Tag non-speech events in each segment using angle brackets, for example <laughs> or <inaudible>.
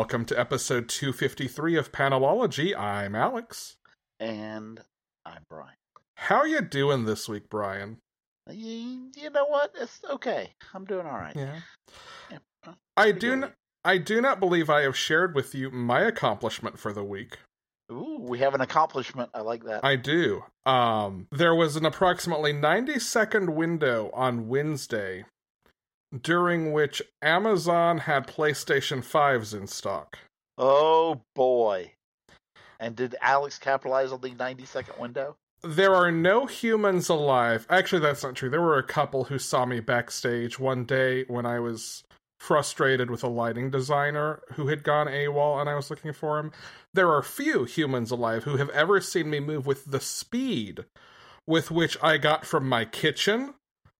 Welcome to episode 253 of Panelology. I'm Alex. And I'm Brian. How you doing this week, Brian? You, you know what? It's okay. I'm doing all right. Yeah. Yeah, uh, I do n- I do not believe I have shared with you my accomplishment for the week. Ooh, we have an accomplishment. I like that. I do. Um there was an approximately 90 second window on Wednesday during which Amazon had PlayStation 5s in stock. oh boy. And did Alex capitalize on the 90 second window? There are no humans alive. Actually, that's not true. There were a couple who saw me backstage one day when I was frustrated with a lighting designer who had gone AWOL and I was looking for him. There are few humans alive who have ever seen me move with the speed with which I got from my kitchen,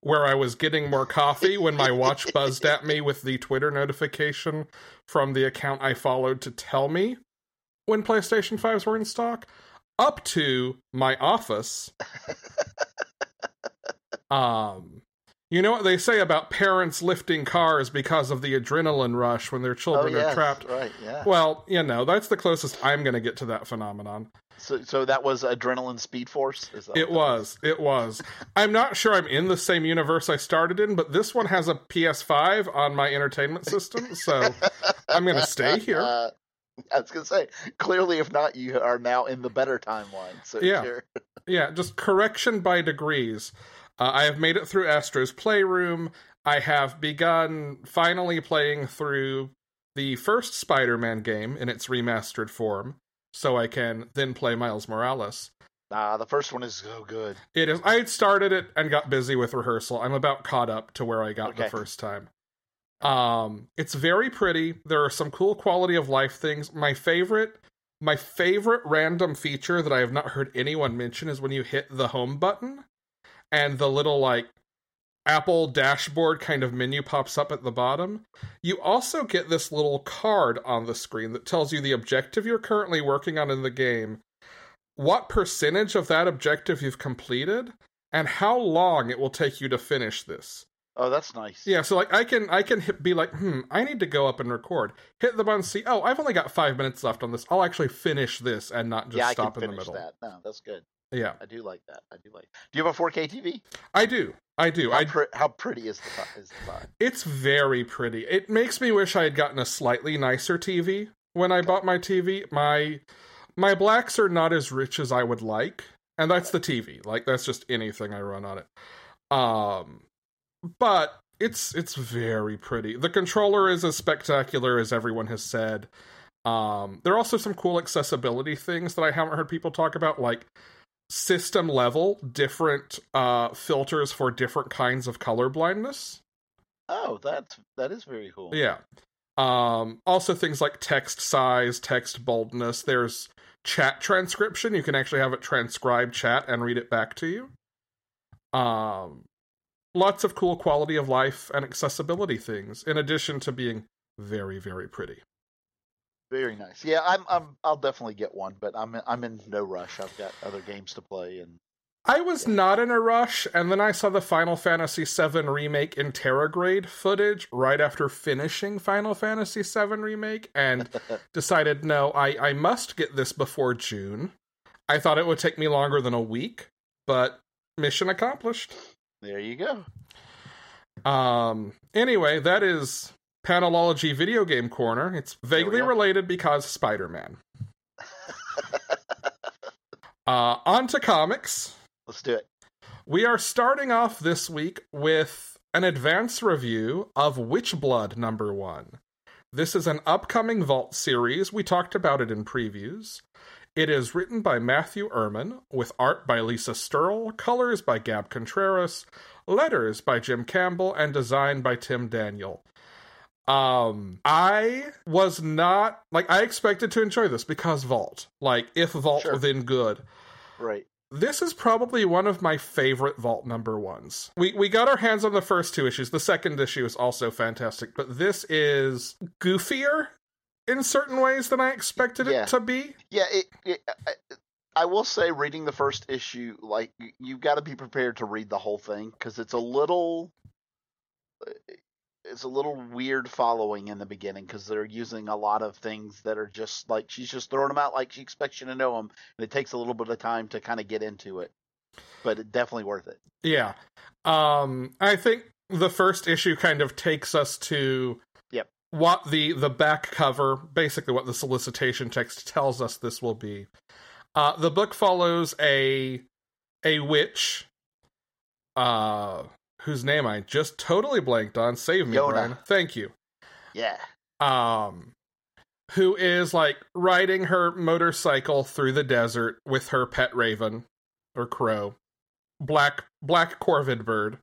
where I was getting more coffee when my watch buzzed at me with the Twitter notification from the account I followed to tell me when PlayStation 5s were in stock, up to my office. <laughs> um, you know what they say about parents lifting cars because of the adrenaline rush when their children oh, yes, are trapped? Right, yeah. Well, you know, that's the closest I'm going to get to that phenomenon. So, so that was Adrenaline Speed Force? It that was. It was. I'm not sure I'm in the same universe I started in, but this one has a PS5 on my entertainment system, so I'm going to stay <laughs> here. Uh, I was going to say, clearly, if not, you are now in the better timeline. So Yeah. Yeah, just correction by degrees. Uh, I have made it through Astro's Playroom. I have begun finally playing through the first Spider Man game in its remastered form, so I can then play Miles Morales. Nah, the first one is so good. It is. I had started it and got busy with rehearsal. I'm about caught up to where I got the first time. Um, it's very pretty. There are some cool quality of life things. My favorite, my favorite random feature that I have not heard anyone mention is when you hit the home button, and the little like Apple dashboard kind of menu pops up at the bottom. You also get this little card on the screen that tells you the objective you're currently working on in the game, what percentage of that objective you've completed, and how long it will take you to finish this. Oh, that's nice. Yeah, so like I can I can hit, be like, hmm, I need to go up and record. Hit the button, see, oh, I've only got five minutes left on this. I'll actually finish this and not just yeah, I stop can in the finish middle. that. No, that's good. Yeah, I do like that. I do like. Do you have a 4K TV? I do, I do. How, I pre- how pretty is the is the? It's very pretty. It makes me wish I had gotten a slightly nicer TV when I bought my TV. My my blacks are not as rich as I would like, and that's the TV. Like that's just anything I run on it. Um but it's it's very pretty. The controller is as spectacular as everyone has said. Um there are also some cool accessibility things that I haven't heard people talk about like system level different uh filters for different kinds of color blindness. Oh, that's that is very cool. Yeah. Um, also things like text size, text boldness. There's chat transcription. You can actually have it transcribe chat and read it back to you. Um, lots of cool quality of life and accessibility things, in addition to being very, very pretty. Very nice. Yeah, I'm I'm I'll definitely get one, but I'm I'm in no rush. I've got other games to play and I was not in a rush, and then I saw the Final Fantasy VII Remake Intergrade footage right after finishing Final Fantasy VII Remake, and <laughs> decided, no, I, I must get this before June. I thought it would take me longer than a week, but mission accomplished. there you go. Um, anyway, that is Panelology Video Game Corner. It's vaguely related because Spider Man. <laughs> uh, on to comics. Let's do it. We are starting off this week with an advance review of Witchblood number one. This is an upcoming Vault series. We talked about it in previews. It is written by Matthew Erman, with art by Lisa Sterle, colors by Gab Contreras, letters by Jim Campbell, and design by Tim Daniel. Um, I was not like I expected to enjoy this because Vault. Like, if Vault, Sure. then good. Right. This is probably one of my favorite Vault number ones. We we got our hands on the first two issues. The second issue is also fantastic, but this is goofier in certain ways than I expected Yeah. it to be. Yeah. It, it, I, I will say, reading the first issue, like you've got to be prepared to read the whole thing because it's a little. It's a little weird following in the beginning because they're using a lot of things that are just like she's just throwing them out like she expects you to know them, and it takes a little bit of time to kind of get into it. But it definitely worth it. Yeah. Um I think the first issue kind of takes us to Yep. what the the back cover, basically what the solicitation text tells us this will be. Uh the book follows a a witch uh whose name I just totally blanked on. Save me, Yanna. Brian. Thank you. Yeah. Um who is like riding her motorcycle through the desert with her pet raven or crow, black black corvid bird,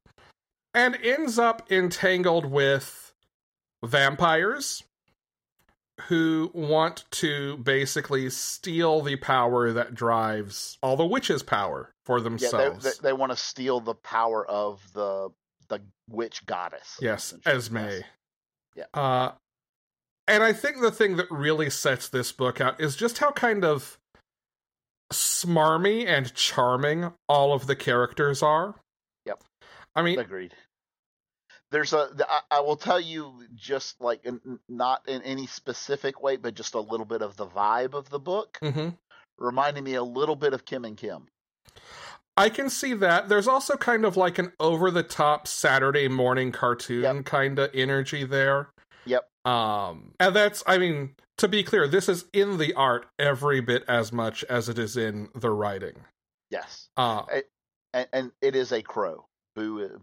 and ends up entangled with vampires who want to basically steal the power that drives all the witches' power for Yeah. They, themselves. they, they want to steal the power of the the witch goddess. Yes. Esme. Yes. Yeah. Uh, and I think the thing that really sets this book out is just how kind of smarmy and charming all of the characters are. Yep. I mean, Agreed. There's a. I, I will tell you, just like in, not in any specific way, but just a little bit of the vibe of the book, mhm. reminding me a little bit of Kim and Kim. I can see that. There's also kind of like an over the top Saturday morning cartoon Yep. kind of energy there. Yep. Um, and that's, I mean, to be clear, this is in the art every bit as much as it is in the writing. Yes, Uh, and, and it is a crow. Boo.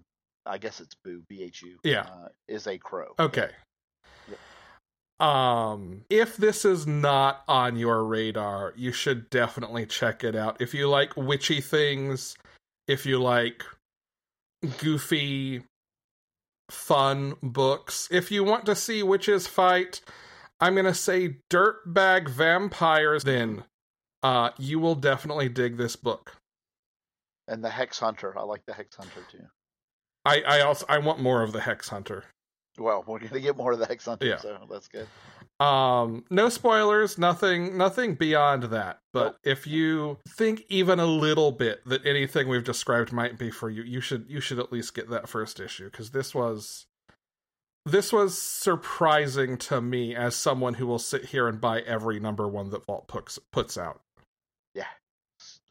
I guess it's Boo. B H U. Yeah. Uh, is a crow. Okay. Yep. Um, if this is not on your radar, you should definitely check it out. If you like witchy things, if you like goofy, fun books, if you want to see witches fight, I'm gonna say dirtbag vampires, then uh, you will definitely dig this book. And the Hex Hunter. I like the Hex Hunter too. I, I also I want more of the Hex Hunter. Well, we're gonna get more of the Hex Hunter, Yeah. so that's good. Um, no spoilers, nothing, nothing beyond that. But Nope. if you think even a little bit that anything we've described might be for you, you should, you should at least get that first issue because this was, this was surprising to me as someone who will sit here and buy every number one that Vault puts puts out.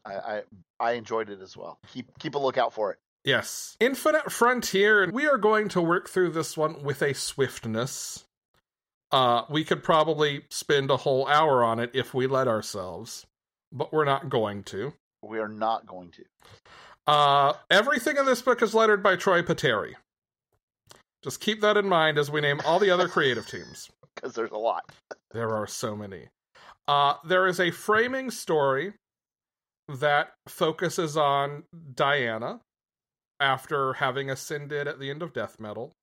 I, I I enjoyed it as well. Keep keep a lookout for it. Yes, Infinite Frontier. We are going to work through this one with a swiftness. Uh, we could probably spend a whole hour on it if we let ourselves, but we're not going to. We are not going to. Uh, everything in this book is lettered by Troy Peteri. Just keep that in mind as we name all the other creative teams. <laughs> because there's a lot. There are so many. Uh, there is a framing story that focuses on Diana after having ascended at the end of death metal.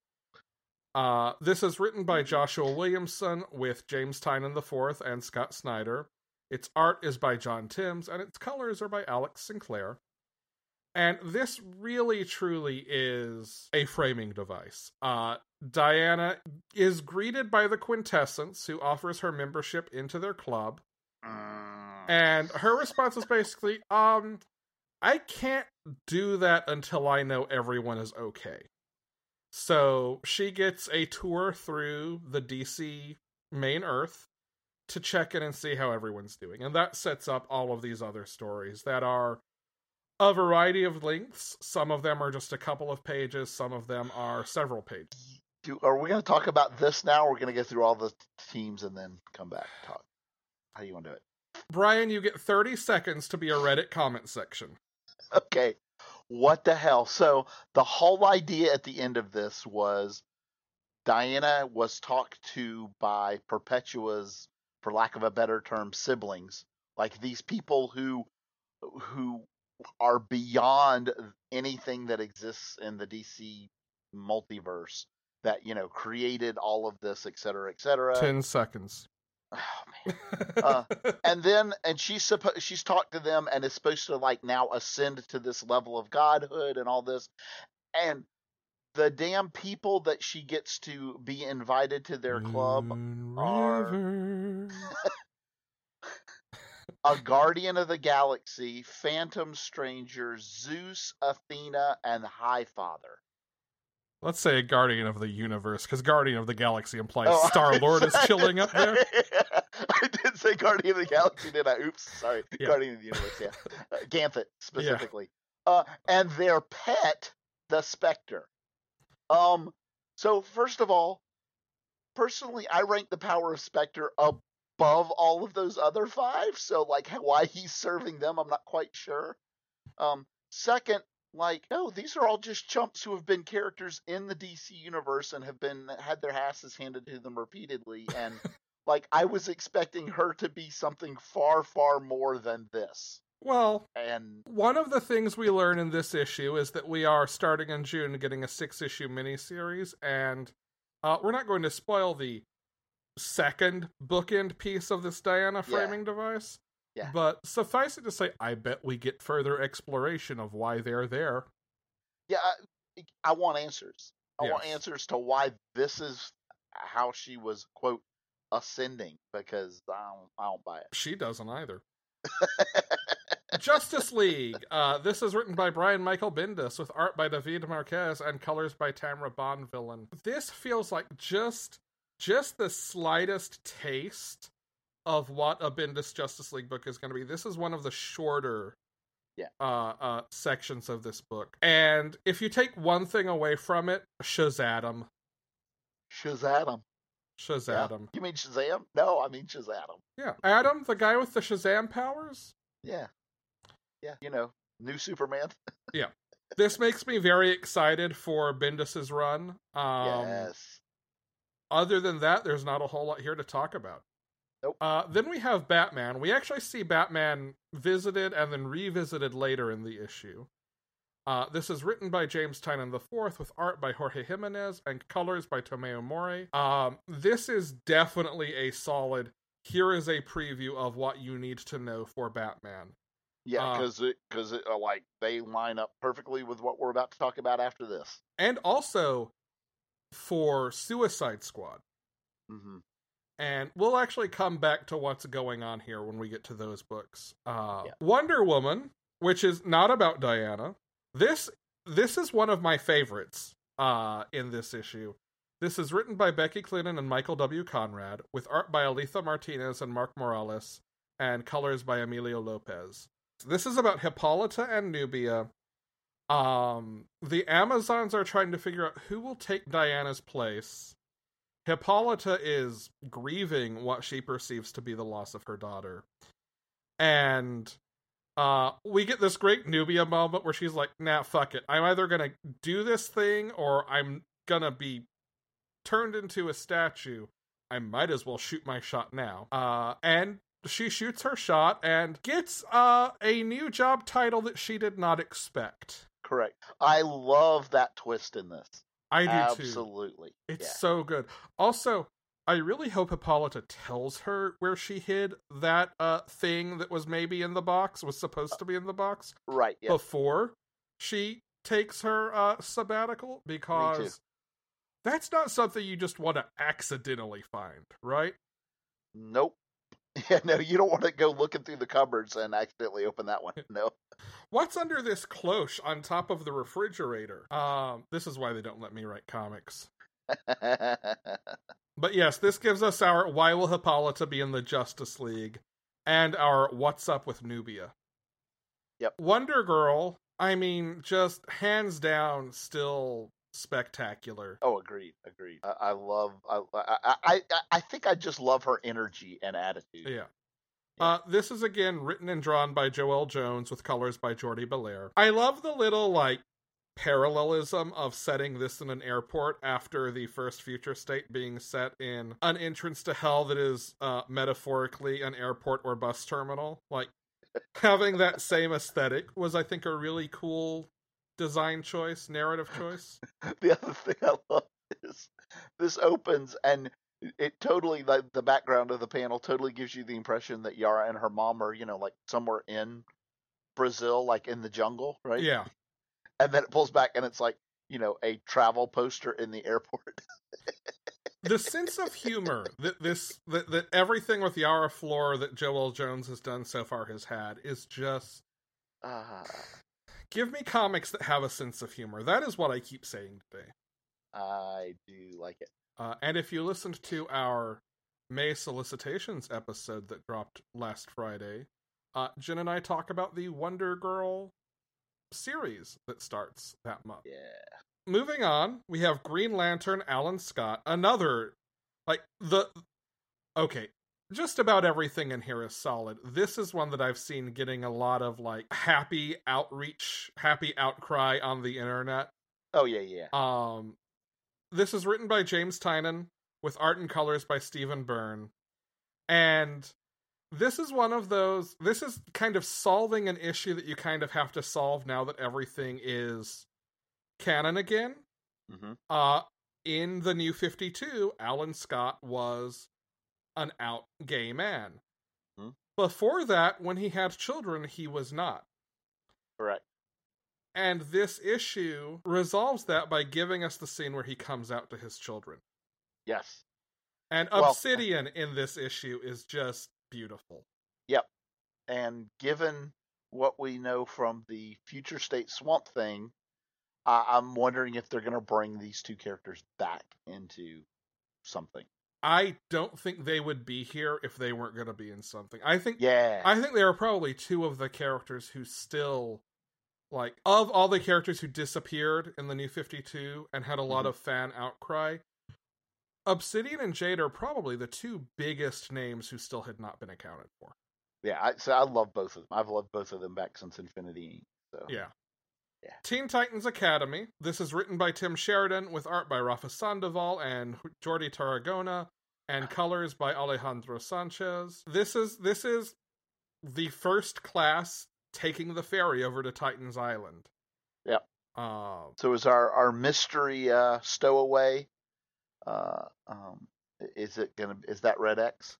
Uh, this is written by Joshua Williamson with James Tynion IV and Scott Snyder. Its art is by John Timms, and its colors are by Alex Sinclair. And this really, truly is a framing device. Uh, Diana is greeted by the Quintessence, who offers her membership into their club. And her response is basically, um, I can't do that until I know everyone is okay. So she gets a tour through the DC main Earth to check in and see how everyone's doing. And that sets up all of these other stories that are a variety of lengths. Some of them are just a couple of pages, some of them are several pages. Do, are we going to talk about this now? Or we're going to go through all the teams and then come back and talk. How do you want to do it? Brian, you get 30 seconds to be a Reddit comment section. Okay. What the hell? So the whole idea at the end of this was Diana was talked to by Perpetua's, for lack of a better term, siblings, like these people who who are beyond anything that exists in the DC multiverse that you know created all of this, et cetera, et cetera. Ten seconds. Oh, man. Uh, and then and she's supposed she's talked to them and is supposed to like now ascend to this level of godhood and all this and the damn people that she gets to be invited to their club Moon are- <laughs> a guardian of the galaxy phantom stranger zeus athena and high father Let's say a guardian of the universe, because guardian of the galaxy implies Oh, <laughs> Star Lord is chilling up there. <laughs> I did say Guardian of the Galaxy, did I? Oops, sorry. Yeah. Guardian of the Universe, yeah. Uh, Ganthet, <laughs> specifically. Uh, and their pet, the Spectre. Um, so, first of all, personally, I rank the power of Spectre above all of those other five. So, like, why he's serving them, I'm not quite sure. Um, second, like, no, these are all just chumps who have been characters in the DC universe and have been had their asses handed to them repeatedly. And <laughs> like, I was expecting her to be something far, far more than this. Well, And one of the things we learn in this issue is that we are starting in June getting a six issue miniseries, and uh, we're not going to spoil the second bookend piece of this Diana Yeah. framing device. Yeah. But suffice it to say, I bet we get further exploration of why they're there. yeah, I, I want answers. I want answers to why this is how she was quote ascending because I don't, I don't buy it. She doesn't either. <laughs> Justice League. Uh, this is written by Brian Michael Bendis with art by David Marquez and colors by Tamara Bonvillain. This feels like just just the slightest taste of what a Bendis Justice League book is going to be. This is one of the shorter Yeah. uh, uh, sections of this book. And if you take one thing away from it, Shazam. Shazam. Shazam. Shazam. You mean Shazam? No, I mean Shazam. Yeah. Adam, the guy with the Shazam powers? Yeah. Yeah. You know, new Superman. <laughs> Yeah, this makes me very excited for Bendis's run. Um, yes. Other than that, there's not a whole lot here to talk about. Nope. Uh, then we have Batman. We actually see Batman visited and then revisited later in the issue. Uh, this is written by James Tynion IV with art by Jorge Jimenez and colors by Tomeu Morey. Um, this is definitely a solid. Here is a preview of what you need to know for Batman. Yeah, uh, because it because it uh, like they line up perfectly with what we're about to talk about after this. And also for Suicide Squad. hmm And we'll actually come back to what's going on here when we get to those books. Uh, Yeah. Wonder Woman, which is not about Diana. This this is one of my favorites uh, in this issue. This is written by Becky Cloonan and Michael W. Conrad, with art by Alitha Martinez and Mark Morales, and colors by Emilio Lopez. This is about Hippolyta and Nubia. Um, the Amazons are trying to figure out who will take Diana's place. Hippolyta is grieving what she perceives to be the loss of her daughter. And uh we get this great Nubia moment where she's like, nah, fuck it. I'm either gonna do this thing or I'm gonna be turned into a statue. I might as well shoot my shot now. Uh and she shoots her shot and gets uh a new job title that she did not expect. Correct. I love that twist in this. I do too. Absolutely. It's yeah. so good. Also, I really hope Hippolyta tells her where she hid that uh thing that was maybe in the box, was supposed to be in the box right. Yeah. before she takes her uh sabbatical because that's not something you just want to accidentally find, right? Nope. <laughs> Yeah. No, you don't want to go looking through the cupboards and accidentally open that one. No. <laughs> What's under this cloche on top of the refrigerator? Um, this is why they don't let me write comics. But yes, this gives us our why will Hippolyta be in the Justice League and our what's up with Nubia. Yep. Wonder Girl, I mean, just hands down still spectacular. oh, agreed. Agreed. I, I love. I, I. I. I think I just love her energy and attitude. Yeah. Uh, this is again written and drawn by Joëlle Jones with colors by Jordie Bellaire. I love the little like parallelism of setting this in an airport after the first future state being set in an entrance to hell that is uh, metaphorically an airport or bus terminal. Like having that same aesthetic was, I think, a really cool design choice, narrative choice. <laughs> the other thing I love is this opens and it totally like the background of the panel totally gives you the impression that Yara and her mom are, you know, like somewhere in Brazil, like in the jungle, right? Yeah. And then it pulls back and it's like, you know, a travel poster in the airport. <laughs> the sense of humor that this that, that everything with Yara Flor that Joëlle Jones has done so far has had is just uh, give me comics that have a sense of humor. That is what I keep saying today. I do like it. Uh, and if you listened to our May solicitations episode that dropped last Friday, uh, Jen and I talk about the Wonder Girl series that starts that month. Yeah. Moving on, we have Green Lantern Alan Scott, another like the okay, just about everything in here is solid. This is one that I've seen getting a lot of like happy outreach, happy outcry on the internet. Oh yeah, yeah. Um this is written by James Tynion with art and colors by Stephen Byrne. And this is one of those this is kind of solving an issue that you kind of have to solve now that everything is canon again. Mm-hmm. Uh in the new 52, Alan Scott was an out gay man. Hmm. Before that, when he had children, he was not. Correct. And this issue resolves that by giving us the scene where he comes out to his children. Yes. And Well- Obsidian in this issue is just beautiful. Yep. And given what we know from the future state swamp thing, I- I'm wondering if they're going to bring these two characters back into something. I don't think they would be here if they weren't going to be in something. I think Yeah. I think they are probably two of the characters who still like of all the characters who disappeared in the new 52 and had a lot Mhm. of fan outcry. Obsidian and Jade are probably the two biggest names who still had not been accounted for. yeah. I, so I love both of them. I've loved both of them back since Infinity. So Yeah. Yeah. Teen Titans Academy. This is written by Tim Sheridan with art by Rafa Sandoval and Jordi Tarragona and colors by Alejandro Sanchez. This is this is the first class taking the ferry over to Titans Island. Yep. Um So is our our mystery uh, stowaway? Uh, um, is it gonna? Is that Red X?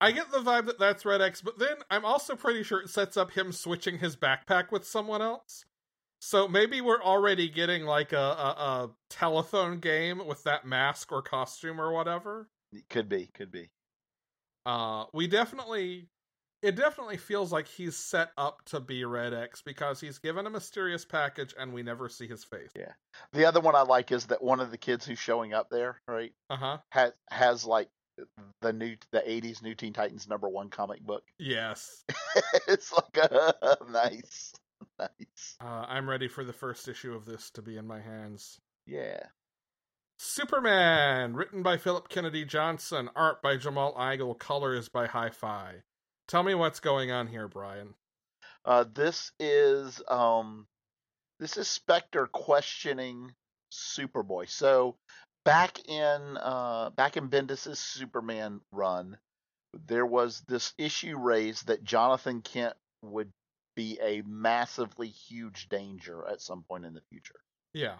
I get the vibe that that's Red X, but then I'm also pretty sure it sets up him switching his backpack with someone else. So maybe we're already getting like a, a, a telephone game with that mask or costume or whatever. It could be. Could be. Uh, we definitely, it definitely feels like he's set up to be Red X because he's given a mysterious package and we never see his face. Yeah. The other one I like is that one of the kids who's showing up there, right, Uh huh. has has like the new the '80s New Teen Titans number one comic book. <laughs> Yes. it's like a <laughs> nice, nice. Uh, I'm ready for the first issue of this to be in my hands. Yeah. Superman, written by Philip Kennedy Johnson, art by Jamal Igle, colors by Hi Fi. Tell me what's going on here, Brian. Uh, this is um, this is Spectre questioning Superboy. So back in uh, back in Bendis's Superman run, there was this issue raised that Jonathan Kent would be a massively huge danger at some point in the future. Yeah.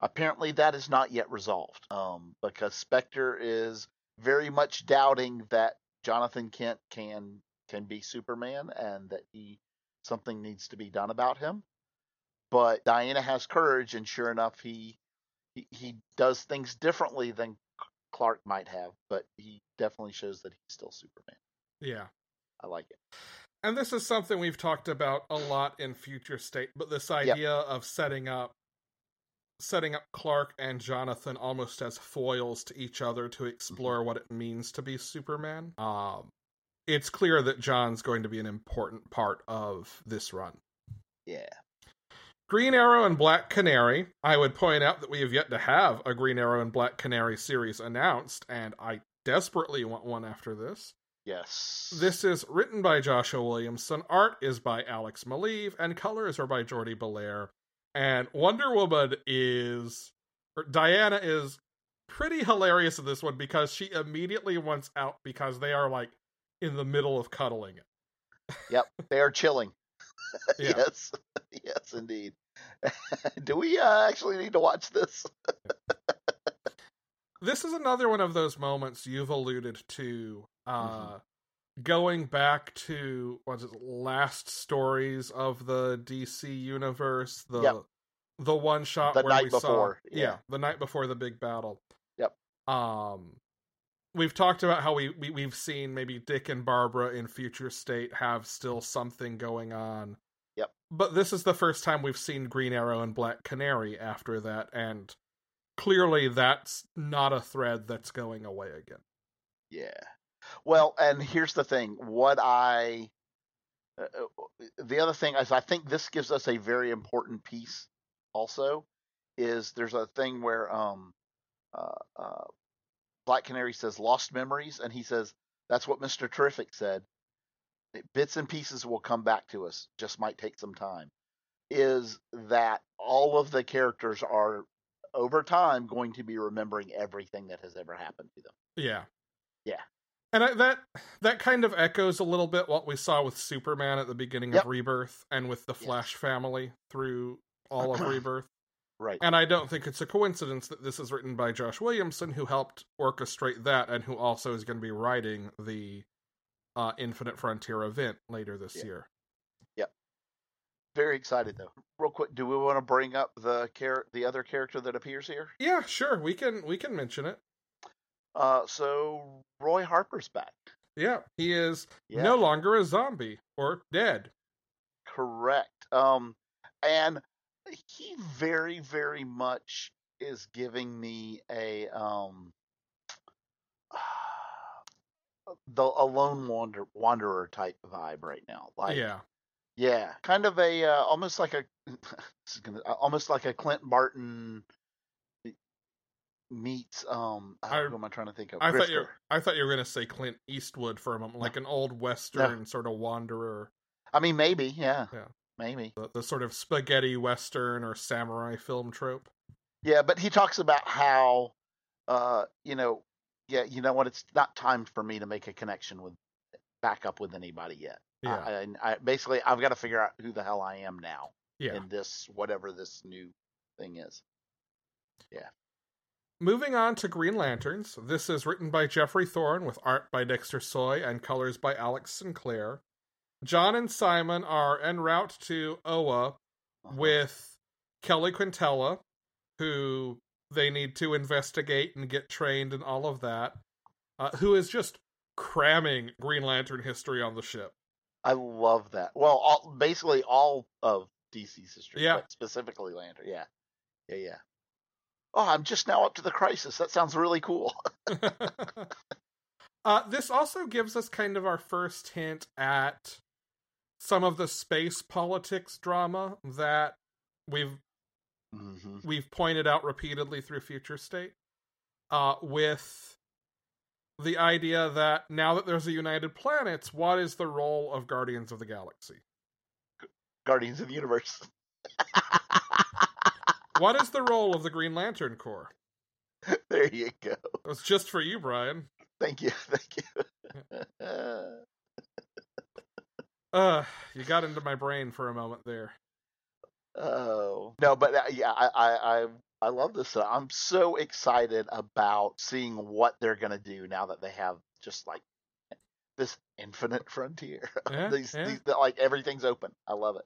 Apparently, that is not yet resolved um, because Spectre is very much doubting that Jonathan Kent can can be Superman and that he something needs to be done about him. But Diana has courage, and sure enough, he he, he does things differently than Clark might have, but he definitely shows that he's still Superman. Yeah. I like it. And this is something we've talked about a lot in Future State, but this idea of setting up setting up Clark and Jonathan almost as foils to each other to explore what it means to be Superman. Um it's clear that John's going to be an important part of this run. Yeah. Green Arrow and Black Canary. I would point out that we have yet to have a Green Arrow and Black Canary series announced, and I desperately want one after this. Yes. This is written by Joshua Williamson, art is by Alex Maleev, and colors are by Jordie Bellaire. And Wonder Woman is er, Diana is pretty hilarious in this one because she immediately wants out because they are like in the middle of cuddling it. Yep, they are chilling. <laughs> Yeah. yes, yes, indeed. <laughs> Do we uh, actually need to watch this? <laughs> This is another one of those moments you've alluded to uh Mhm. going back to what's it last stories of the DC universe, the Yep. the one shot The where night we before, saw yeah. the night before the big battle. Yep. Um we've talked about how we, we we've seen maybe Dick and Barbara in future state have still something going on. Yep. But this is the first time we've seen Green Arrow and Black Canary after that and clearly that's not a thread that's going away again. Yeah. Well, and here's the thing. What I, uh, uh, the other thing is, I think this gives us a very important piece. Also, is there's a thing where um, uh, uh, Black Canary says lost memories, and he says that's what Mister Terrific said. Bits and pieces will come back to us. Just might take some time. Is that all of the characters are over time going to be remembering everything that has ever happened to them? Yeah. Yeah. And I, that that kind of echoes a little bit what we saw with Superman at the beginning Yep. of Rebirth and with the Yes. Flash family through all of <clears throat> Rebirth. Right. And I don't think it's a coincidence that this is written by Josh Williamson, who helped orchestrate that and who also is going to be writing the uh, Infinite Frontier event later this year. Yeah. Very excited though. Real quick, do we want to bring up the char- the other character that appears here? Yeah, sure, we can we can mention it. Uh, so Roy Harper's back. Yeah, he is Yeah, no longer a zombie or dead. correct. Um, and he very, very much is giving me a um, <sighs> the a lone wander wanderer type vibe right now. Like, yeah, Yeah, kind of a uh, almost like a <laughs> this is gonna, uh, almost like a Clint Barton meets um I- who am I trying to think of? I thought you Grifter. I thought you were going to say Clint Eastwood for a moment, like an old western sort of wanderer. I mean, maybe, yeah, Yeah. Maybe, the, the sort of spaghetti western or samurai film trope. yeah. But he talks about how, uh, you know, yeah, you know what? It's not time for me to make a connection with back up with anybody yet. Yeah, I, I, I basically I've got to figure out who the hell I am now yeah. in this whatever this new thing is. Yeah. Moving on to Green Lanterns. This is written by Geoffrey Thorne with art by Dexter Soy and colors by Alex Sinclair. John and Simon are en route to Oa Uh-huh. with Keli Quintela, who they need to investigate and get trained and all of that, uh, who is just cramming Green Lantern history on the ship. I love that. Well, all, basically all of DC's history, Yeah. but specifically Lantern. Yeah, yeah, yeah. Oh, I'm just now up to the crisis. That sounds really cool. <laughs> <laughs> uh, this also gives us kind of our first hint at some of the space politics drama that we've hmm we've pointed out repeatedly through Future State, uh, with the idea that now that there's a United Planets, what is the role of Guardians of the Galaxy? Guardians of the Universe. <laughs> What is the role of the Green Lantern Corps? there you go. It was just for you, Brian. Thank you. <laughs> Thank you. <laughs> Uh, you got into my brain for a moment there. oh no, but uh, yeah, I, I I I love this. I'm so excited about seeing what they're gonna do now that they have just like this infinite <laughs> frontier. Yeah, these, yeah. these like everything's open. I love it.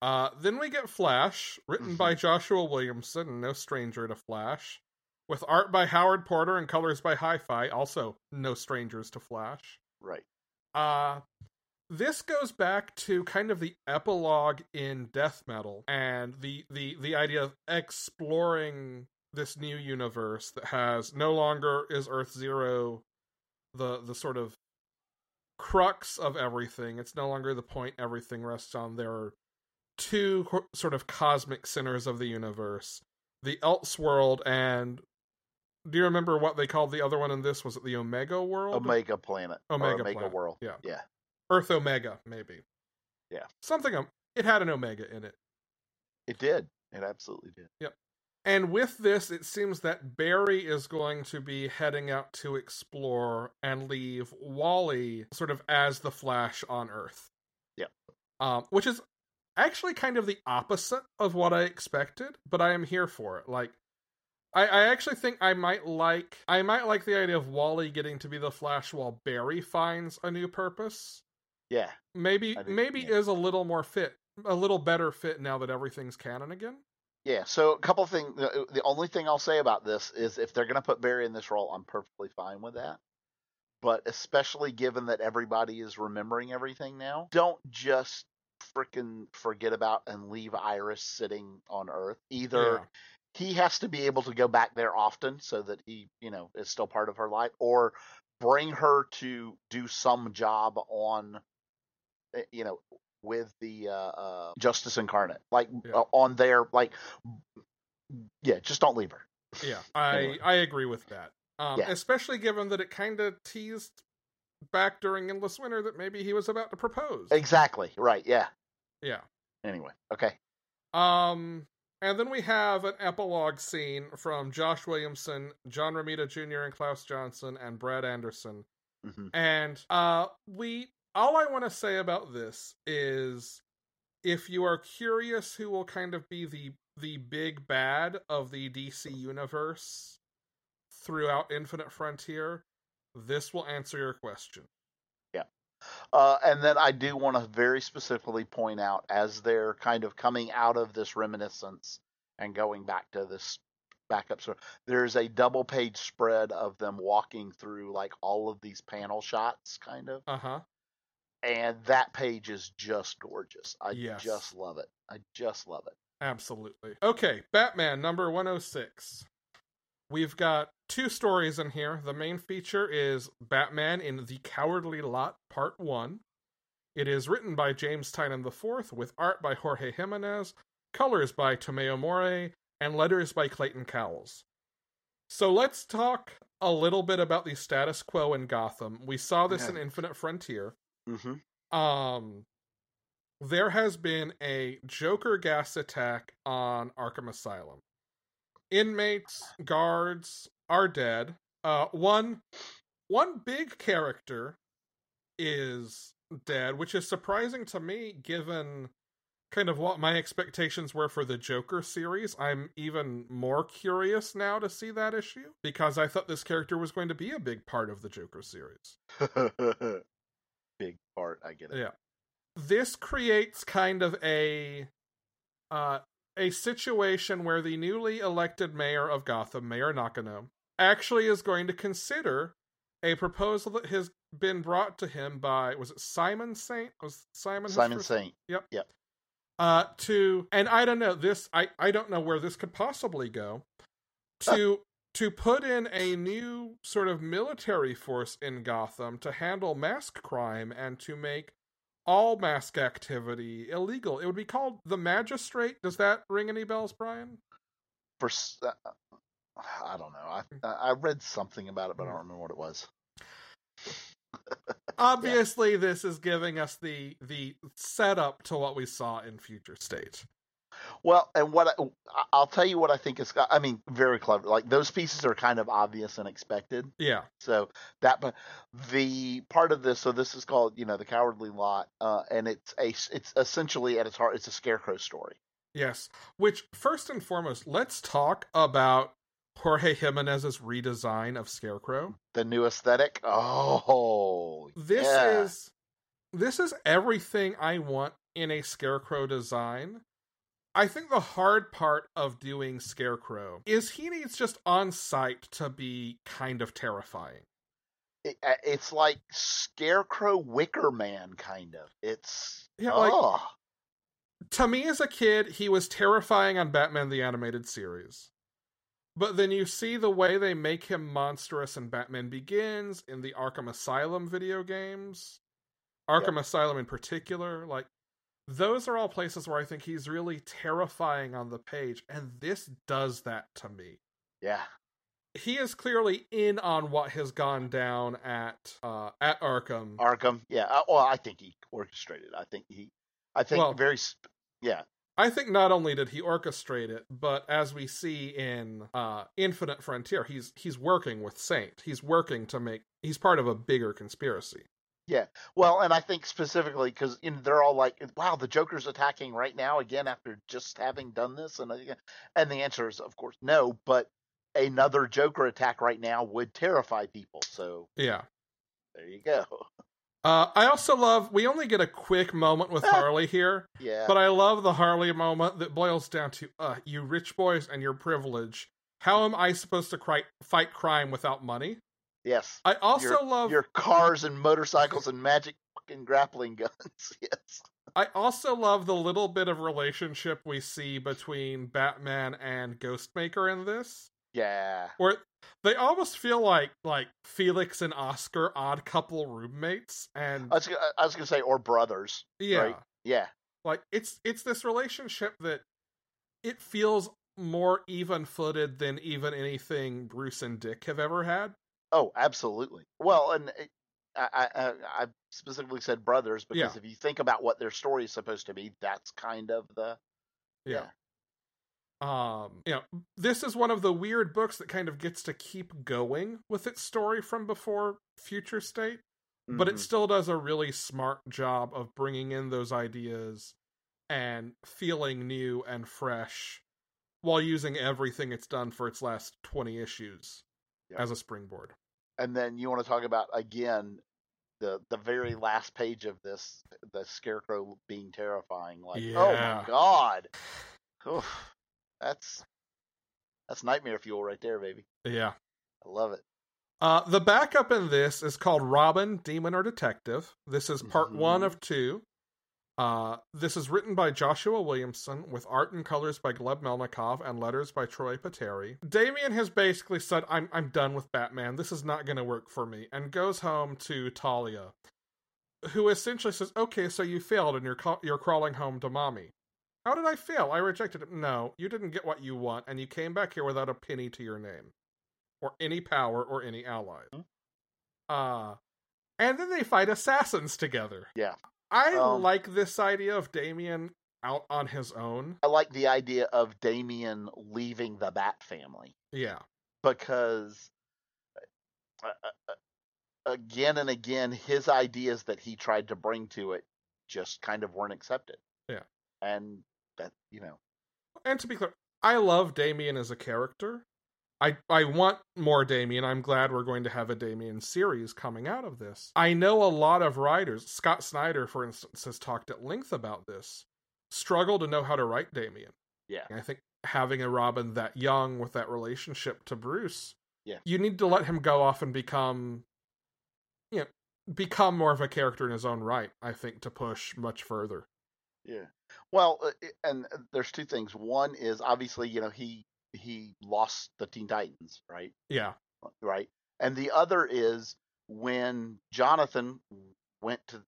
Uh, then we get Flash, written Mm-hmm. by Joshua Williamson, no stranger to Flash, with art by Howard Porter and colors by Hi-Fi, also no strangers to Flash. Right. Uh this goes back to kind of the epilogue in death metal and the the the idea of exploring this new universe that has no longer is Earth Zero the the sort of crux of everything. It's no longer the point everything rests on. There are two co- sort of cosmic centers of the universe, the Elseworld and do you remember what they called the other one in this? Was it the Omega World? Omega Planet. Omega Omega Planet, World. yeah. Yeah. Earth Omega, maybe. Yeah. Something. um, It had an Omega in it. It did. It absolutely did. Yep. And with this, it seems that Barry is going to be heading out to explore and leave Wally sort of as the Flash on Earth. Yeah. Um, which is actually kind of the opposite of what I expected, but I am here for it. Like, I, I actually think I might like I might like the idea of Wally getting to be the Flash while Barry finds a new purpose. Yeah. Maybe think- maybe yeah. is a little more fit, a little better fit now that everything's canon again. Yeah, so a couple of things. The uh, the only thing I'll say about this is if they're going to put Barry in this role, I'm perfectly fine with that. But especially given that everybody is remembering everything now, don't just freaking forget about and leave Iris sitting on Earth. Either Yeah. he has to be able to go back there often so that he, you know, is still part of her life, or bring her to do some job on, you know, with the uh, uh, Justice Incarnate, like Yeah. uh, on their like, yeah, just don't leave her. Yeah, <laughs> I Anyway. I agree with that. Um, Yeah. especially given that it kind of teased back during Endless Winter that maybe he was about to propose. Exactly right. Yeah. Yeah. Anyway, okay. Um, and then we have an epilogue scene from Josh Williamson, John Romita Jr., and Klaus Janson, and Brad Anderson. hmm And uh, we all I want to say about this is, if you are curious, who will kind of be the the big bad of the DC universe throughout Infinite Frontier, this will answer your question. Yeah. Uh, and then I do want to very specifically point out as they're kind of coming out of this reminiscence and going back to this backup story, there's a double page spread of them walking through like all of these panel shots, kind of. Uh huh. And that page is just gorgeous. I Yes. just love it. I just love it. Absolutely. Okay, Batman number 106. We've got two stories in here. The main feature is Batman in The Cowardly Lot, Part 1. It is written by James Tynion IV with art by Jorge Jimenez, colors by Tomeu Morey, and letters by Clayton Cowles. So let's talk a little bit about the status quo in Gotham. We saw this in Infinite Frontier Mm-hmm. um there has been a joker gas attack on arkham asylum. Inmates guards are dead. Uh one one big character is dead which is surprising to me given kind of what my expectations were for the joker series. I'm even more curious now to see that issue because i thought this character was going to be a big part of the joker series <laughs> Big part. I get it. Yeah. This creates kind of a uh a situation where the newly elected mayor of Gotham, Mayor Nakano, actually is going to consider a proposal that has been brought to him by was it Simon Saint? Was Simon Simon Saint. Yep. Yep. Uh to and I don't know this I I don't know where this could possibly go. To to put in a new sort of military force in Gotham to handle mask crime and to make all mask activity illegal. It would be called the Magistrate. Does that ring any bells, Brian? For uh, uh, I don't know. Hmm. I I read something about it, but I hmm. don't remember what it was. <laughs> Obviously, this is giving us the the setup to what we saw in Future State. Well, and what I, I'll tell you what I think is. I mean, very clever. Like those pieces are kind of obvious and expected. Yeah. So that, but the part of this, so this is called, you know, the Cowardly Lot, uh, and it's a, it's essentially at its heart, it's a scarecrow story. Yes. Which, first and foremost, let's talk about Jorge Jimenez's redesign of Scarecrow. The new aesthetic. Oh, This yeah. is this is everything I want in a Scarecrow design. I think the hard part of doing Scarecrow is he needs just on site to be kind of terrifying. It- uh, it's like Scarecrow Wicker Man, kind of. It's Yeah, like- oh, to me as a kid, he was terrifying on Batman the Animated Series. But then you see the way they make him monstrous in Batman Begins, in the Arkham Asylum video games, Arkham Asylum in particular, like those are all places where I think he's really terrifying on the page, and this does that to me. yeah. He is clearly in on what has gone down at uh at Arkham. Arkham. Yeah. uh, Well, I think he orchestrated. I think he. I think Well- very. sp- Yeah. I think not only did he orchestrate it, but as we see in uh, Infinite Frontier, he's he's working with Saint. He's working to make. He's part of a bigger conspiracy. Yeah. Well, and I think specifically because you know they're all like, "Wow, the Joker's attacking right now again after just having done this," and and the answer is, of course, no. But another Joker attack right now would terrify people. So yeah, there you go. <laughs> Uh, I also love. We only get a quick moment with <laughs> Harley here. Yeah. But I love the Harley moment that boils down to, uh, you rich boys and your privilege. How am I supposed to cri- fight crime without money? Yes. I also your, love your cars and motorcycles and magic fucking grappling <laughs> guns. yes. I also love the little bit of relationship we see between Batman and Ghostmaker in this. Yeah. Where they almost feel like like Felix and Oscar odd couple roommates and I was, I was gonna say or brothers. Yeah. Right? Yeah. Like it's it's this relationship that it feels more even footed than even anything Bruce and Dick have ever had. Oh, absolutely. Well, and eh, I, I, I specifically said brothers because Yeah. if you think about what their story is supposed to be, that's kind of the Yeah. Um, you know, this is one of the weird books that kind of gets to keep going with its story from before Future State, but it Mhm. still does a really smart job of bringing in those ideas and feeling new and fresh while using everything it's done for its last 20 issues Yeah. as a springboard. And then you want to talk about again the the very last page of this, the scarecrow being terrifying. Like, oh my god, Oof. that's that's nightmare fuel right there, baby. Yeah. I love it. Uh, the backup in this is called Robin, Demon or Detective. This is part one Mhm. of two. Uh, this is written by Joshua Williamson with art and colors by Gleb Melnikov and letters by Troy Peteri. Damian has basically said, I'm, I'm done with Batman. This is not going to work for me. And goes home to Talia, who essentially says, Okay, so you failed and you're, ca- you're crawling home to mommy. How did I fail? I rejected it. No, you didn't get what you want, and you came back here without a penny to your name, or any power, or any allies. Hmm. Uh, and then they fight assassins together. Yeah. I Um, like this idea of Damian out on his own. I like the idea of Damian leaving the Bat family Yeah. because uh, uh, uh, again and again his ideas that he tried to bring to it just kind of weren't accepted. Yeah. And that you know, And to be clear, I love Damian as a character. I I want more Damian. I'm glad we're going to have a Damian series coming out of this. I know a lot of writers, Scott Snyder for instance has talked at length about this. Struggle to know how to write Damian. yeah. I think having a Robin that young with that relationship to Bruce, Yeah. you need to let him go off and become, you know, become more of a character in his own right. I think to push much further. Yeah. Well, uh, and uh, there's two things. One is obviously, you know, he he lost the Teen Titans, right? Yeah, uh, Right. And the other is when Jonathan went to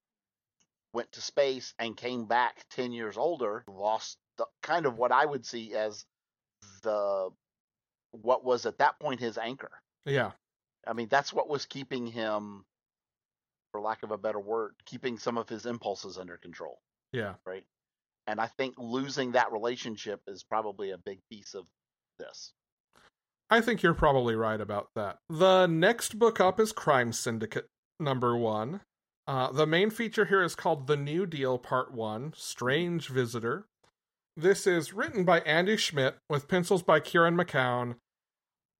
went to space and came back 10 years older, lost the kind of what I would see as the what was at that point his anchor. yeah, I mean, that's what was keeping him for lack of a better word, keeping some of his impulses under control. yeah. right? And I think losing that relationship is probably a big piece of this. I think you're probably right about that. The next book up is Crime Syndicate number one. Uh, the main feature here is called The New Deal Part One Strange Visitor. This is written by Andy Schmidt with pencils by Kieran McKeown,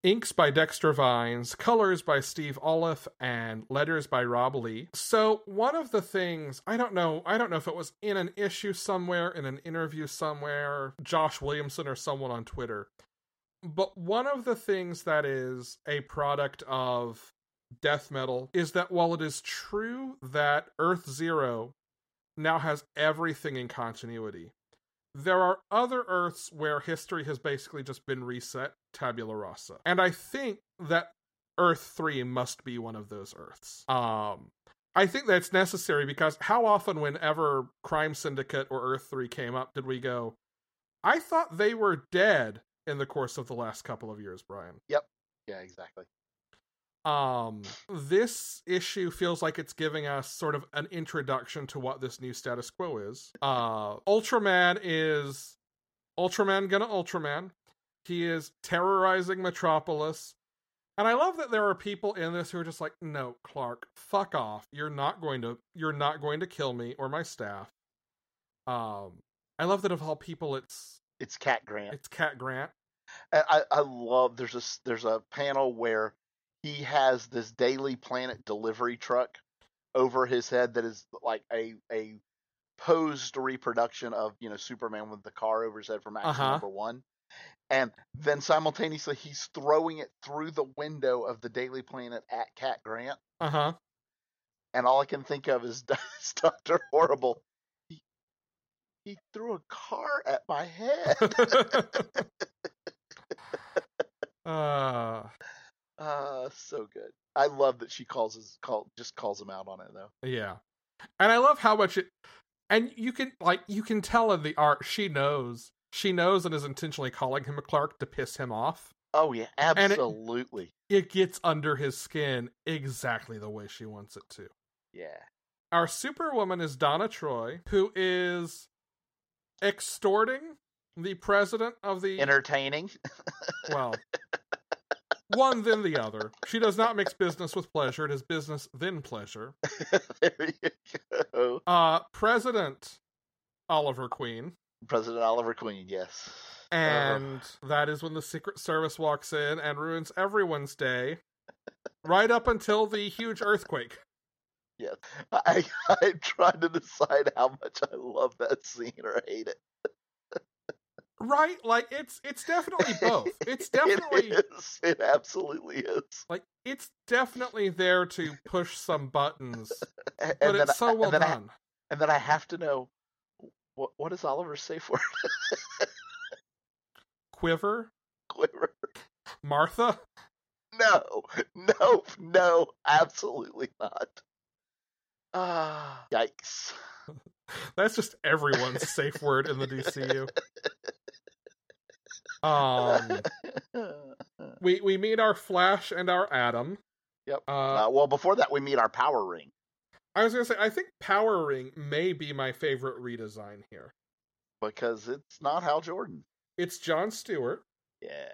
inks by Dexter Vines, colors by Steve Oliff, and letters by Rob Leigh. So one of the things I don't know, I don't know if it was in an issue somewhere, in an interview somewhere, Josh Williamson or someone on Twitter. But one of the things that is a product of death metal is that while it is true that Earth Zero now has everything in continuity, there are other Earths where history has basically just been reset, tabula rasa. And I think that Earth 3 must be one of those Earths. Um, I think that's necessary because how often, whenever Crime Syndicate or Earth 3 came up, did we go, I thought they were dead in the course of the last couple of years, Brian? Yep. Yeah, exactly. um this issue feels like it's giving us sort of an introduction to what this new status quo is uh ultraman is Ultraman gonna Ultraman. He is terrorizing Metropolis. And I love that there are people in this who are just like, "No, Clark, fuck off. You're not going to you're not going to kill me or my staff." Um I love that of all people it's It's Cat Grant. it's Cat Grant. I, I I love there's a there's a panel where he has this Daily Planet delivery truck over his head that is like a a posed reproduction of you know Superman with the car over his head from action Uh-huh. number one, and then simultaneously he's throwing it through the window of the Daily Planet at Cat Grant, Uh-huh. and all I can think of is <laughs> Doctor Horrible. He, threw a car at my head. uh <laughs> Uh, so good. I love that she calls his call just calls him out on it though. Yeah. And I love how much it and you can like you can tell in the art she knows. She knows and is intentionally calling him a Clark to piss him off. Oh yeah, it- absolutely. It gets under his skin exactly the way she wants it to. yeah. Our superwoman is Donna Troy, who is extorting the president of the Entertaining. well <laughs> one then the other. She does not mix business with pleasure. It is business then pleasure. <laughs> there you go. Uh President Oliver Queen. President Oliver Queen, yes. And that is when the Secret Service walks in and ruins everyone's day, right up until the huge earthquake. Yes. I <laughs> I'm trying to decide how much I love that scene or hate it. Right? Like it's it's definitely both. <laughs> It's definitely it is. It absolutely is. like it's definitely there to push some buttons, <laughs> And, but it's so well and then I, done. and then I have to know what what is Oliver's safe word? Quiver, Quiver. Martha. No, no, no, absolutely not. Ah, yikes. <laughs> That's just everyone's safe word in the DCU. Um, <laughs> we we meet our Flash and our Atom. Yep. Uh, Uh, well, before that, we meet our power ring. I was gonna say I think Power Ring may be my favorite redesign here. because it's not Hal Jordan. It's John Stewart, Yeah.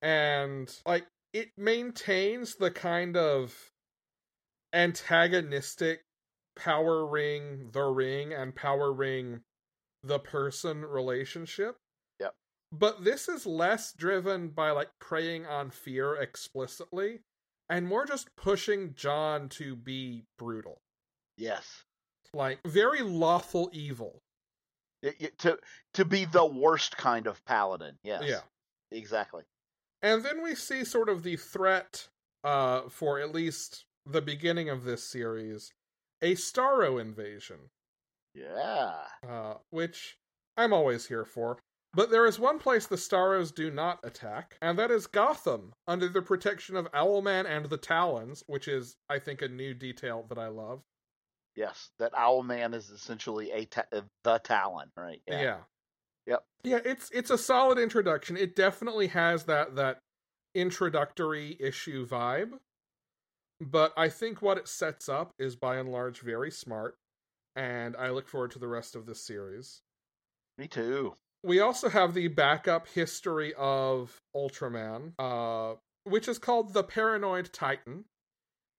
and like it maintains the kind of antagonistic Power Ring, the Ring, and Power Ring, the person relationship. Yep. But this is less driven by like preying on fear explicitly, and more just pushing John to be brutal, Yes. like very lawful evil. Y- y- to to be the worst kind of paladin. Yes. Yeah. Exactly. And then we see sort of the threat uh, for at least the beginning of this series a Starro invasion, Yeah. uh, which I'm always here for. But there is one place the Starros do not attack, and that is Gotham, under the protection of Owlman and the Talons, which is, I think, a new detail that I love. Yes. That Owlman is essentially a ta- uh, the Talon, right? Yeah. Yep. Yeah, it's it's a solid introduction. It definitely has that that introductory issue vibe. But I think what it sets up is by and large very smart, and I look forward to the rest of this series. Me too. We also have the backup history of Ultraman, uh, which is called The Paranoid Titan,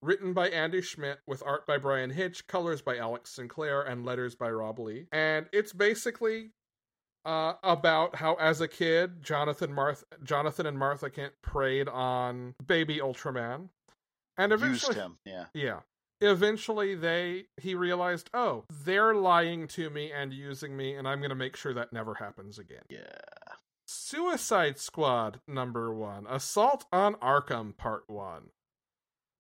written by Andy Schmidt with art by Bryan Hitch, colors by Alex Sinclair, and letters by Rob Leigh. And it's basically uh, about how, as a kid, Jonathan Marth- Jonathan and Martha Kent preyed on baby Ultraman, and Used eventually, him. Yeah. yeah. Eventually they he realized, "Oh, they're lying to me and using me and I'm going to make sure that never happens again." Yeah. Suicide Squad number 1, Assault on Arkham part 1.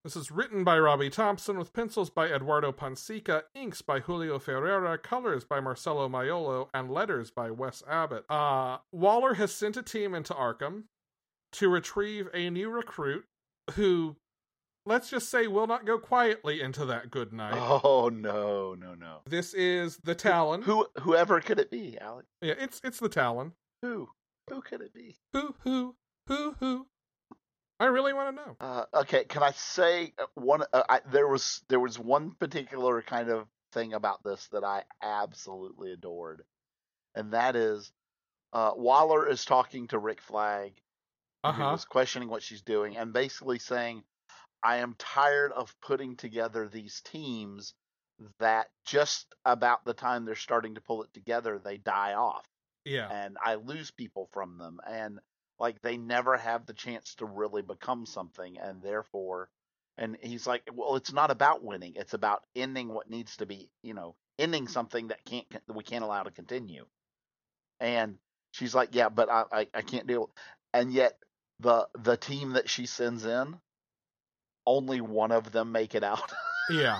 This is written by Robbie Thompson with pencils by Eduardo Pansica, inks by Julio Ferreira, colors by Marcelo Maiolo, and letters by Wes Abbott. Uh, Waller has sent a team into Arkham to retrieve a new recruit who, let's just say, will not go quietly into that good night. Oh no, no, no. This is the Talon. Who whoever could it be, Alex? Yeah, it's it's the Talon. Who? Who could it be? Who who who who? I really want to know. Uh, okay, can I say uh, one? Uh, I, there was there was one particular kind of thing about this that I absolutely adored, and that is uh, Waller is talking to Rick Flag, Uh who was questioning what she's doing, and basically saying, "I am tired of putting together these teams that just about the time they're starting to pull it together, they die off, Yeah. and I lose people from them, and like they never have the chance to really become something, and therefore." And he's like, "Well, it's not about winning; it's about ending what needs to be, you know, ending something that can't that we can't allow to continue." And she's like, "Yeah, but I, I, I can't deal." And yet, the the team that she sends in, only one of them make it out. <laughs> Yeah.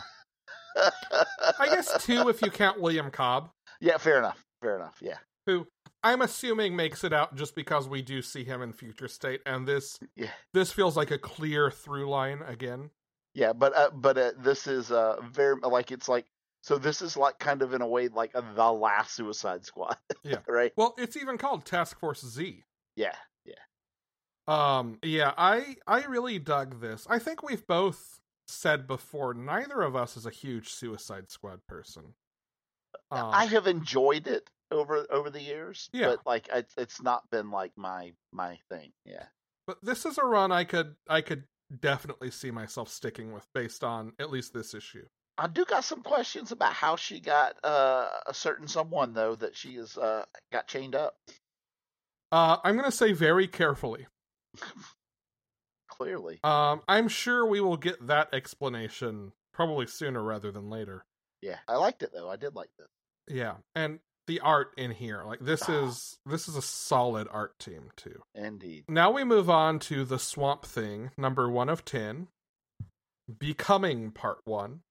I guess two if you count William Cobb, yeah, fair enough. Fair enough. Yeah, who I'm assuming makes it out just because we do see him in Future State, and this yeah, this feels like a clear through line again. yeah. But uh, but uh, this is uh very like it's like so this is like kind of in a way like the last Suicide Squad. Yeah. <laughs> right. Well, it's even called Task Force Z. Yeah. Yeah. Um, yeah, I I really dug this. I think we've both said before neither of us is a huge Suicide Squad person. Um, I have enjoyed it over over the years. Yeah. But like it's it's not been like my my thing. Yeah. but this is a run I could I could definitely see myself sticking with based on at least this issue. I do got some questions about how she got uh, a certain someone though that she is uh, got chained up. Uh, I'm gonna say very carefully. Clearly, Um, I'm sure we will get that explanation probably sooner rather than later. yeah. I liked it though. I did like this. Yeah, and the art in here, like this Ah. is this is a solid art team too. Indeed. Now we move on to the Swamp Thing, number one of ten, Becoming Part One.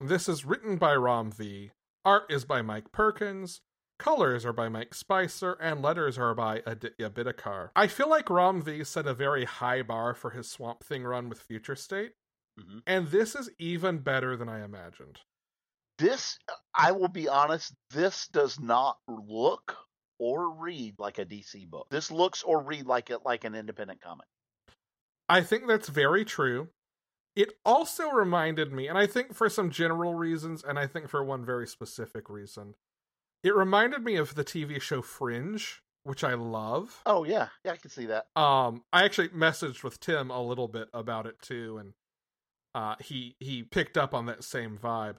This is written by Ram V. Art is by Mike Perkins. Colors are by Mike Spicer, and letters are by Aditya Bidikar. I feel like Ram V set a very high bar for his Swamp Thing run with Future State, Mhm. and this is even better than I imagined. This, I will be honest, this does not look or read like a DC book. This looks or read like a, like an independent comic. I think that's very true. It also reminded me, and I think for some general reasons, and I think for one very specific reason, it reminded me of the TV show Fringe, which I love. Oh yeah, yeah, I can see that. Um, I actually messaged with Tim a little bit about it too, and uh, he he picked up on that same vibe.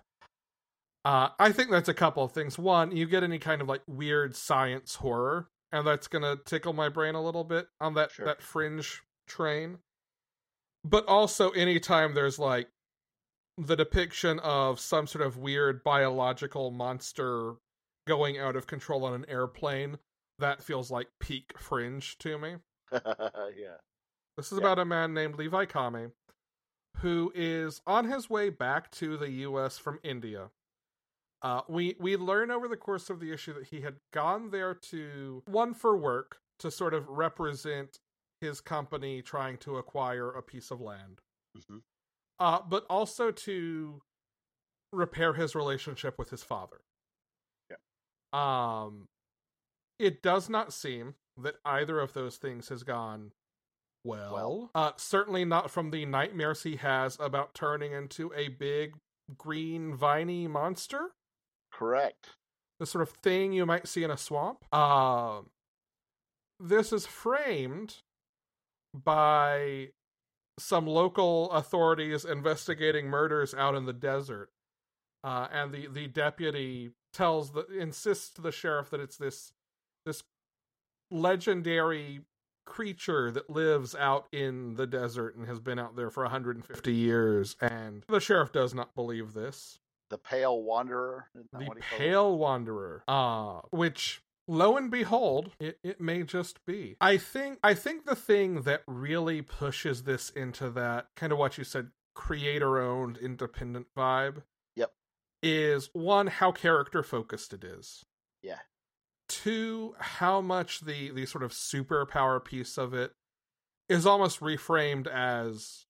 Uh, I think that's a couple of things. One, you get any kind of like weird science horror, and that's gonna tickle my brain a little bit on that Sure. that fringe train. But also, anytime there's like the depiction of some sort of weird biological monster going out of control on an airplane, that feels like peak fringe to me. <laughs> yeah. This is Yeah. about a man named Levi Kamei who is on his way back to the US from India. Uh, we we learn over the course of the issue that he had gone there to one for work to sort of represent his company trying to acquire a piece of land, Mhm. uh, but also to repair his relationship with his father. Um, it does not seem that either of those things has gone well. Well. Uh, certainly not from the nightmares he has about turning into a big green viney monster. Correct. The sort of thing you might see in a swamp. Um, this is framed by some local authorities investigating murders out in the desert. Uh, and the, the deputy tells the insists to the sheriff that it's this this legendary creature that lives out in the desert and has been out there for 150 years and the sheriff does not believe this The Pale Wanderer. the what he called it? pale wanderer uh which lo and behold it, it may just be i think i think the thing that really pushes this into that kind of what you said creator owned independent vibe. Is one how character focused it is Yeah. two how much the the sort of superpower piece of it is almost reframed as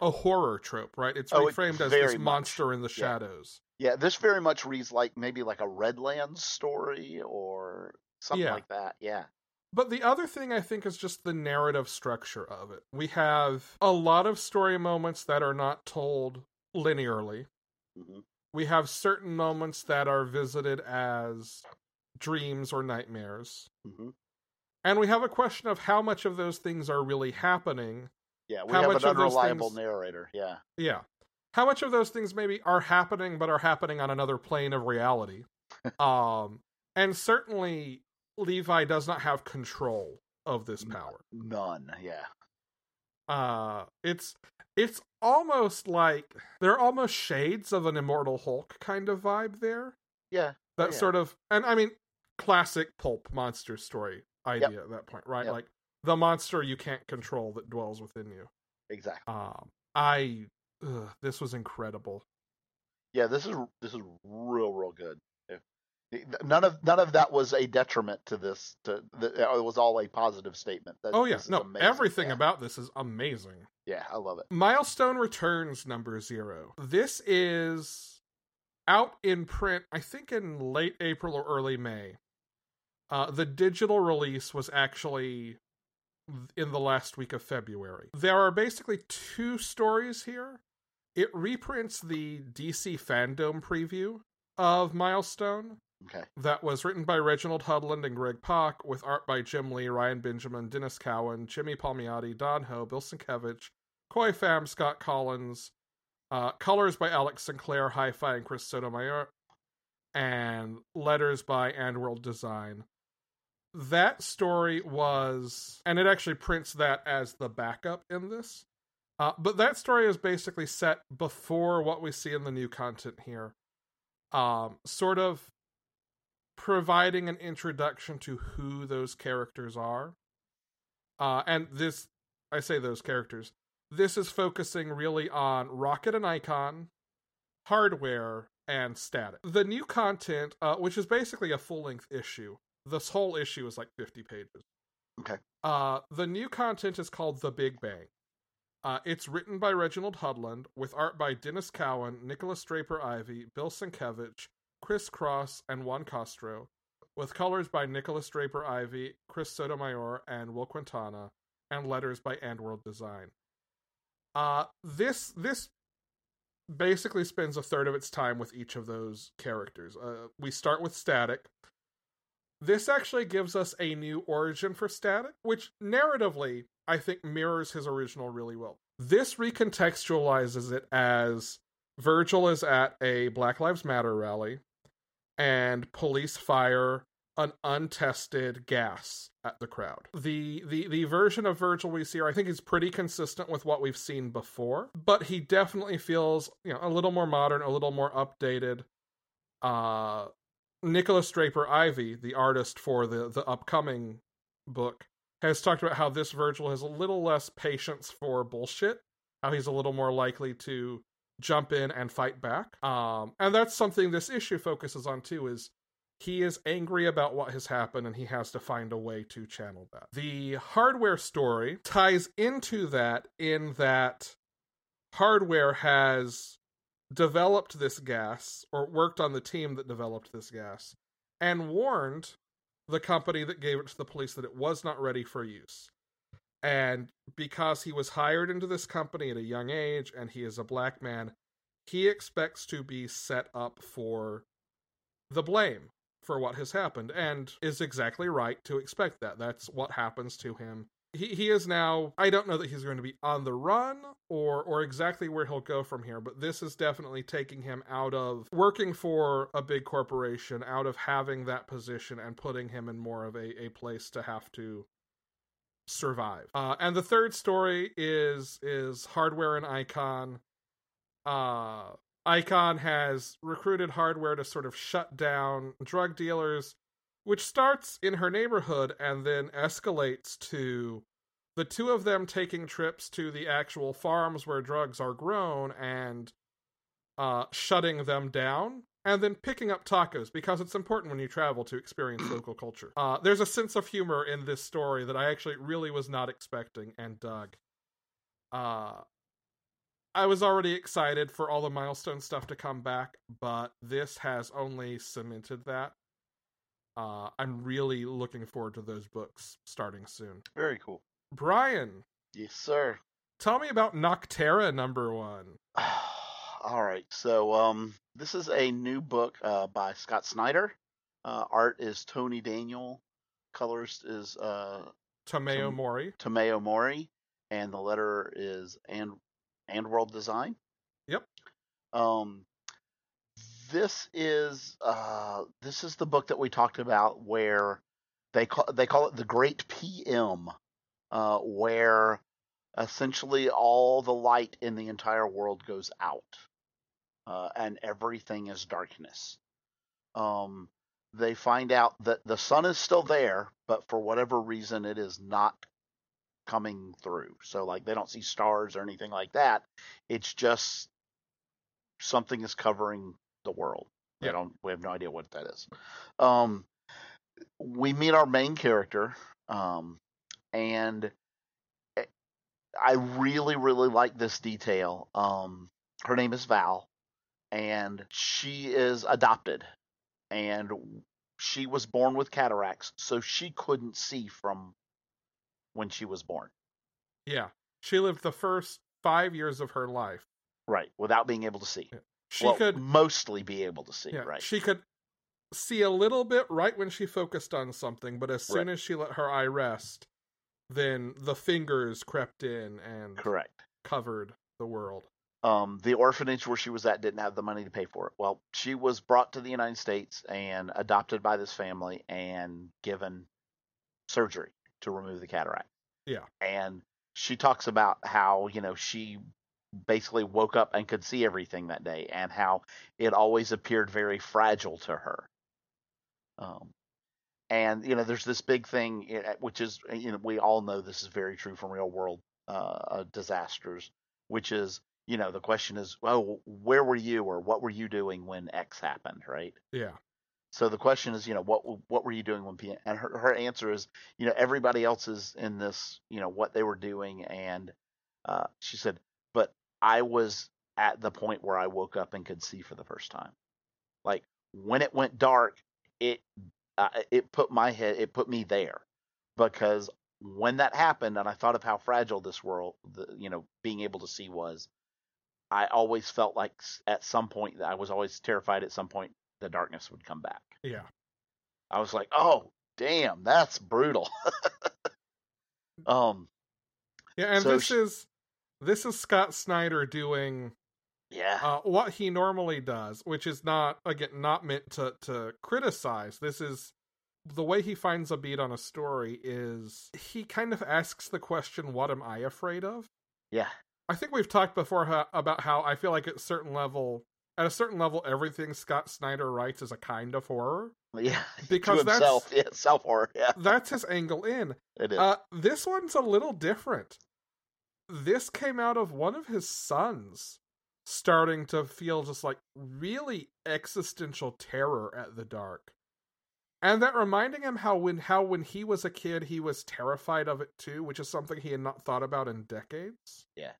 a horror trope right it's Oh, it reframed as this much. monster in the shadows Yeah, this very much reads like maybe like a Redlands story or something Yeah. like that. Yeah. But the other thing I think is just the narrative structure of it. We have a lot of story moments that are not told linearly. hmm We have certain moments that are visited as dreams or nightmares. hmm And we have a question of how much of those things are really happening. Yeah, we How have much an unreliable things- narrator. Yeah. Yeah. How much of those things maybe are happening but are happening on another plane of reality? <laughs> um and certainly Levi does not have control of this power. None. Yeah. Uh it's it's almost like there are almost shades of an immortal Hulk kind of vibe there. Yeah. That yeah. sort of and I mean classic pulp monster story idea at that point, right? Yep. Like the monster you can't control that dwells within you. Exactly. Um I ugh, this was incredible. Yeah. This is this is real real good. None of none of that was a detriment to this. To the, it was all a positive statement. That Oh yeah, no, amazing. everything yeah. about this is amazing. Yeah, I love it. Milestone Returns number 0. This is out in print I think in late April or early May. Uh the digital release was actually in the last week of February. There are basically two stories here. It reprints the DC fandom preview of Milestone Okay. that was written by Reginald Hudlin and Greg Pak, with art by Jim Lee, Ryan Benjamin, Denys Cowan, Jimmy Palmiotti, Don Ho, Bill Sienkiewicz, Khoi Pham, Scott Collins, uh, colors by Alex Sinclair, Hi-Fi, and Chris Sotomayor, and letters by And World Design. That story was, and it actually prints that as the backup in this. Uh, but that story is basically set before what we see in the new content here. Um, sort of providing an introduction to who those characters are. Uh, and this, I say those characters, this is focusing really on Rocket and Icon, hardware, and static. The new content, uh, which is basically a full length issue, this whole issue is like 50 pages. Okay. Uh, the new content is called The Big Bang. Uh, it's written by Reginald Hudlin with art by Denys Cowan, Nikolas Draper-Ivey, Bill Sienkiewicz, Chris Cross, and Juan Castro, with colors by Nikolas Draper-Ivey, Chris Sotomayor, and Will Quintana, and letters by Andworld Design. Uh, this this basically spends a third of its time with each of those characters. Uh, we start with Static. This actually gives us a new origin for Static, which narratively I think mirrors his original really well. This recontextualizes it as Virgil is at a Black Lives Matter rally and police fire an untested gas at the crowd. The the the version of Virgil we see, I think, is pretty consistent with what we've seen before, but he definitely feels you know a little more modern, a little more updated. Uh, Nikolas Draper-Ivey, the artist for the the upcoming book, has talked about how this Virgil has a little less patience for bullshit. How he's a little more likely to jump in and fight back. Um, and that's something this issue focuses on too. Is he is angry about what has happened and he has to find a way to channel that. The hardware story ties into that in that hardware has developed this gas or worked on the team that developed this gas and warned the company that gave it to the police that it was not ready for use. And because he was hired into this company at a young age and he is a black man, he expects to be set up for the blame for what has happened and is exactly right to expect that. That's what happens to him. He he is now I don't know that he's going to be on the run or or exactly where he'll go from here, but this is definitely taking him out of working for a big corporation, out of having that position and putting him in more of a, a place to have to survive. Uh, and the third story is is hardware and icon. Uh, Icon has recruited hardware to sort of shut down drug dealers, which starts in her neighborhood and then escalates to the two of them taking trips to the actual farms where drugs are grown and uh, shutting them down. And then picking up tacos because it's important when you travel to experience <clears throat> local culture. Uh, there's a sense of humor in this story that I actually really was not expecting and dug. Uh, I was already excited for all the milestone stuff to come back, but this has only cemented that. Uh, I'm really looking forward to those books starting soon. Very cool. Brian, Yes, sir. tell me about Nocterra number one. <sighs> All right. So, um, this is a new book uh, by Scott Snyder. Uh, art is Tony Daniel. Colors is uh, Tomeu Tom- Morey. Tomeu Morey, and the letter is and and World Design. Yep. Um, this is uh, this is the book that we talked about where they call they call it the Great PM, uh, where essentially all the light in the entire world goes out, uh, and everything is darkness. Um, they find out that the sun is still there, but for whatever reason, it is not coming through. So, like, they don't see stars or anything like that. It's just something is covering the world. Yeah. don't. We have no idea what that is. Um, we meet our main character, um, and eh, I really, really like this detail. Um, her name is Val, and she is adopted, and she was born with cataracts, so she couldn't see from when she was born. Yeah. She lived the first five years of her life. Right, without being able to see. She well, could mostly be able to see. yeah, right. she could see a little bit right when she focused on something, but as soon Right. as she let her eye rest, then the fingers crept in and Correct. covered the world. Um, the orphanage where she was at didn't have the money to pay for it. Well, she was brought to the United States and adopted by this family and given surgery to remove the cataract. Yeah. And she talks about how, you know, she basically woke up and could see everything that day and how it always appeared very fragile to her. Um, and, you know, there's this big thing, eh, which is, you know, we all know this is very true from real world uh, uh, disasters, which is, you know, the question is, well, where were you or what were you doing when X happened, right? Yeah. So the question is, you know, what what were you doing when P? And her her answer is, you know, everybody else is in this, you know, what they were doing, and uh, she said, but I was at the point where I woke up and could see for the first time. Like when it went dark, it uh, it put my head, it put me there, because when that happened, and I thought of how fragile this world, the, you know, being able to see was, I always felt like at some point that I was always terrified at some point the darkness would come back. Yeah. I was like, oh, damn, that's brutal. <laughs> um, Yeah, and So this sh- is this is Scott Snyder doing yeah, uh, what he normally does, which is not again not meant to to criticize. This is the way he finds a beat on a story is he kind of asks the question, "What am I afraid of?" yeah, I think we've talked before about how I feel like at a certain level, at a certain level, everything Scott Snyder writes is a kind of horror. yeah. <laughs> Because to that's- himself, yeah, self horror. Yeah, That's his angle in. it is. Uh, this one's a little different. This came out of one of his sons starting to feel just like really existential terror at the dark. And that reminding him how when how when he was a kid he was terrified of it too, which is something he had not thought about in decades. Yeah.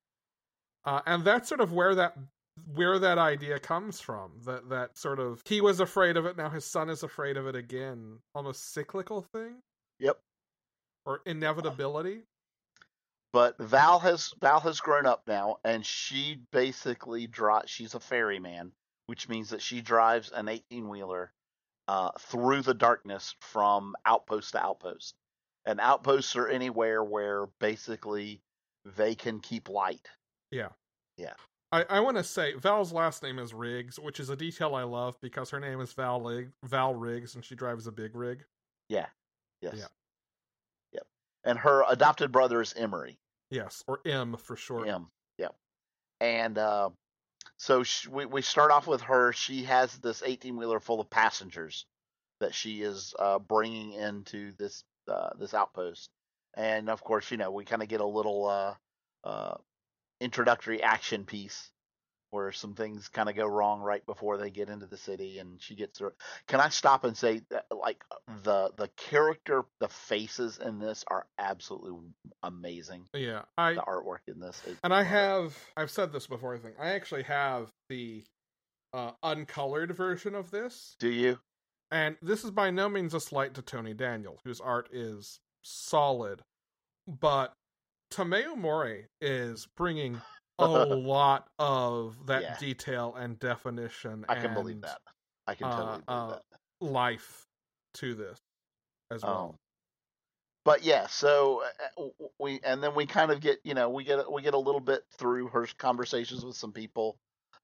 Uh, and that's sort of where that where that idea comes from. That that sort of he was afraid of it, now his son is afraid of it again. Almost cyclical thing yep. or inevitability. But Val has Val has grown up now, and she basically drives. She's a ferryman, which means that she drives an eighteen wheeler uh, through the darkness from outpost to outpost. And outposts are anywhere where basically they can keep light. I, I want to say Val's last name is Riggs, which is a detail I love because her name is Val Lig- Val Riggs and she drives a big rig. Yeah. Yes. Yeah. Yep. And her adopted brother is Emery. Yes, or M for short. M. Yep. And uh, so sh we we start off with her. She has this eighteen wheeler full of passengers that she is uh, bringing into this uh, this outpost. And of course, you know, we kind of get a little uh, uh, introductory action piece where some things kind of go wrong right before they get into the city, and she gets through. Can I stop and say that, like the the character, the faces in this are absolutely amazing. Yeah, I The artwork in this, is and I have I've said this before. I think I actually have the uh, uncolored version of this, Do you? and this is by no means a slight to Tony Daniel, whose art is solid, but Tomeu Morey is bringing a <laughs> lot of that Yeah. detail and definition. I can believe and that. I can totally uh, believe uh, life to this as well. Um, but yeah, so uh, uh, we and then we kind of get you know we get we get a little bit through her conversations with some people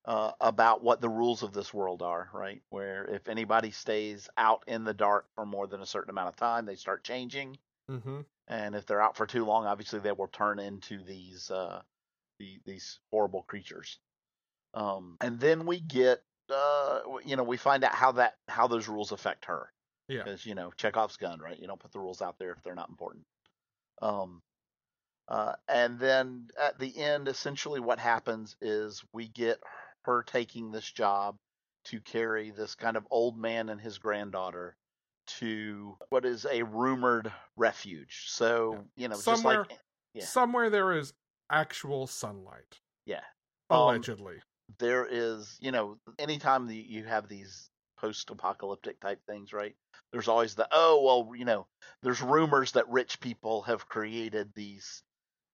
uh, about what the rules of this world are, right? Where if anybody stays out in the dark for more than a certain amount of time, they start changing, mm-hmm. And if they're out for too long, obviously they will turn into these uh, the, these horrible creatures. Um, and then we get uh, you know we find out how that how those rules affect her. Yeah. Because you know Chekhov's gun, right? You don't put the rules out there if they're not important. Um, uh, and then at the end, essentially, what happens is we get her taking this job to carry this kind of old man and his granddaughter to what is a rumored refuge. So you know, somewhere, just like yeah. somewhere there is actual sunlight. Yeah, allegedly. Um, there is, you know, anytime the, you have these post-apocalyptic type things, right? There's always the oh well, you know, there's rumors that rich people have created these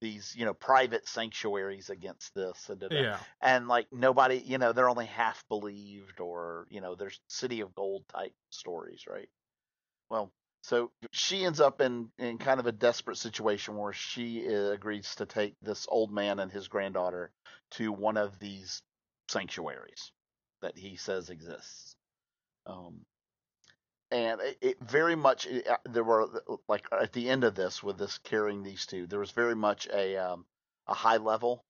these you know private sanctuaries against this and yeah. and like nobody you know they're only half believed or you know there's city of gold type stories right well so she ends up in in kind of a desperate situation where she uh, agrees to take this old man and his granddaughter to one of these sanctuaries that he says exists. Um, and it, it, very much it, uh, there were like at the end of this with this carrying these two there was very much a um, a high level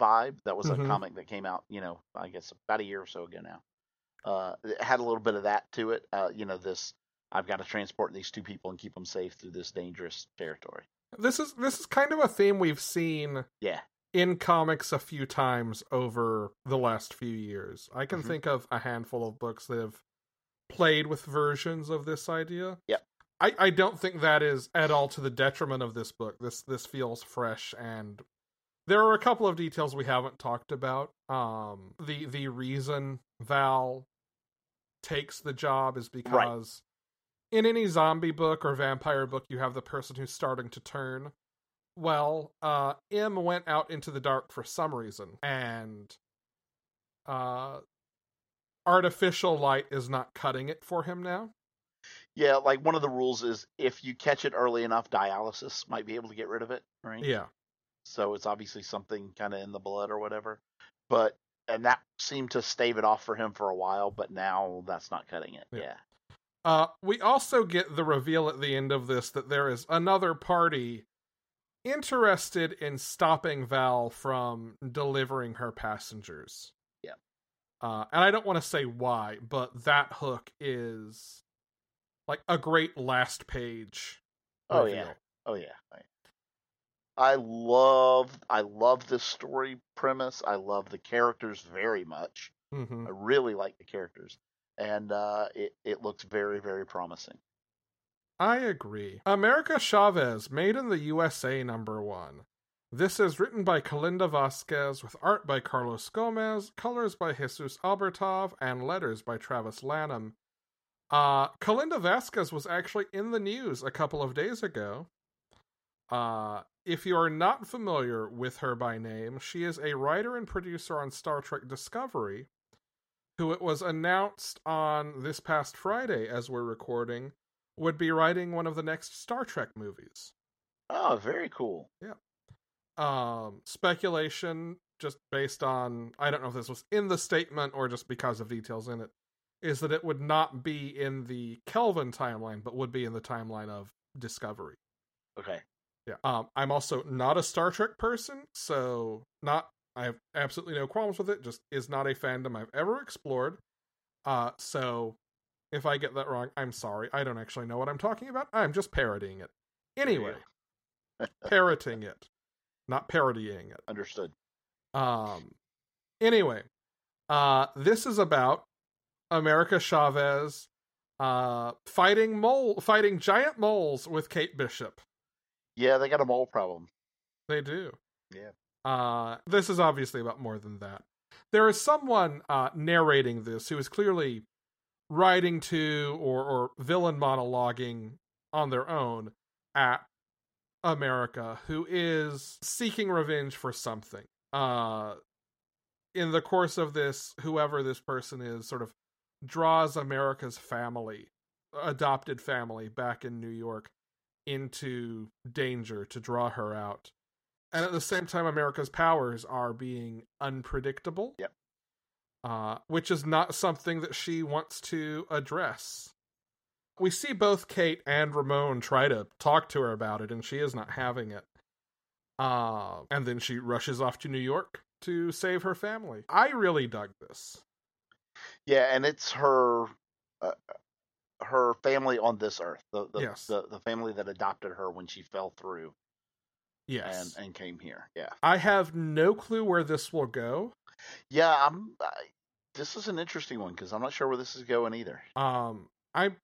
vibe. That was mm-hmm. a comic that came out you know i guess about a year or so ago now. Uh, it had a little bit of that to it. Uh, you know this i've got to transport these two people and keep them safe through this dangerous territory this is this is kind of a theme we've seen yeah in comics a few times over the last few years i can mm-hmm. think of a handful of books that have played with versions of this idea. Yep. I, I don't think that is at all to the detriment of this book. This this feels fresh and there are a couple of details we haven't talked about. Um the the reason Val takes the job is because. In any zombie book or vampire book you have the person who's starting to turn. Well, uh M went out into the dark for some reason and uh artificial light is not cutting it for him now. Yeah, like one of the rules is if you catch it early enough, dialysis might be able to get rid of it, right? Yeah. So it's obviously something kind of in the blood or whatever. But and that seemed to stave it off for him for a while, but now that's not cutting it. Yeah. yeah. Uh, we also get the reveal at the end of this that there is another party interested in stopping Val from delivering her passengers. Yeah. Uh, and I don't want to say why, but that hook is like a great last page. Oh reveal. yeah, oh yeah. I love I love this story premise. I love the characters very much. Mm-hmm. I really like the characters, and uh, it it looks very very promising. I agree. America Chavez, made in the USA, number one. This is written by Kalinda Vasquez with art by Carlos Gomez, colors by Jesus Aburtov, and letters by Travis Lanham. Uh, Kalinda Vasquez was actually in the news a couple of days ago. Uh, if you are not familiar with her by name, she is a writer and producer on Star Trek Discovery, who it was announced on this past Friday, as we're recording, would be writing one of the next Star Trek movies. Oh, very cool. Yeah um speculation just based on I don't know if this was in the statement or just because of details in it is that it would not be in the Kelvin timeline but would be in the timeline of Discovery. Okay. Yeah. Um I'm also not a Star Trek person, so not I have absolutely no qualms with it, just is not a fandom I've ever explored. Uh so if I get that wrong, I'm sorry. I don't actually know what I'm talking about. I'm just parodying it. Anyway, parroting it not parodying it. Understood. Um. Anyway, uh, this is about America Chavez, uh, fighting mole, fighting giant moles with Kate Bishop. Yeah, they got a mole problem. They do. Yeah. Uh, this is obviously about more than that. There is someone uh, narrating this who is clearly writing to or, or villain monologuing on their own at America who is seeking revenge for something. Uh in the course of this, whoever this person is sort of draws America's family adopted family back in New York into danger to draw her out. And at the same time, America's powers are being unpredictable. Yep. Uh, which is not something that she wants to address. We see both Kate and Ramon try to talk to her about it, and she is not having it. Uh, and then she rushes off to New York to save her family. I really dug this. Yeah, and it's her uh, her family on this earth. The the, Yes. the the family that adopted her when she fell through Yes. and and came here. Yeah. I have no clue where this will go. Yeah, I'm I, this is an interesting one cuz I'm not sure where this is going either. Um, I,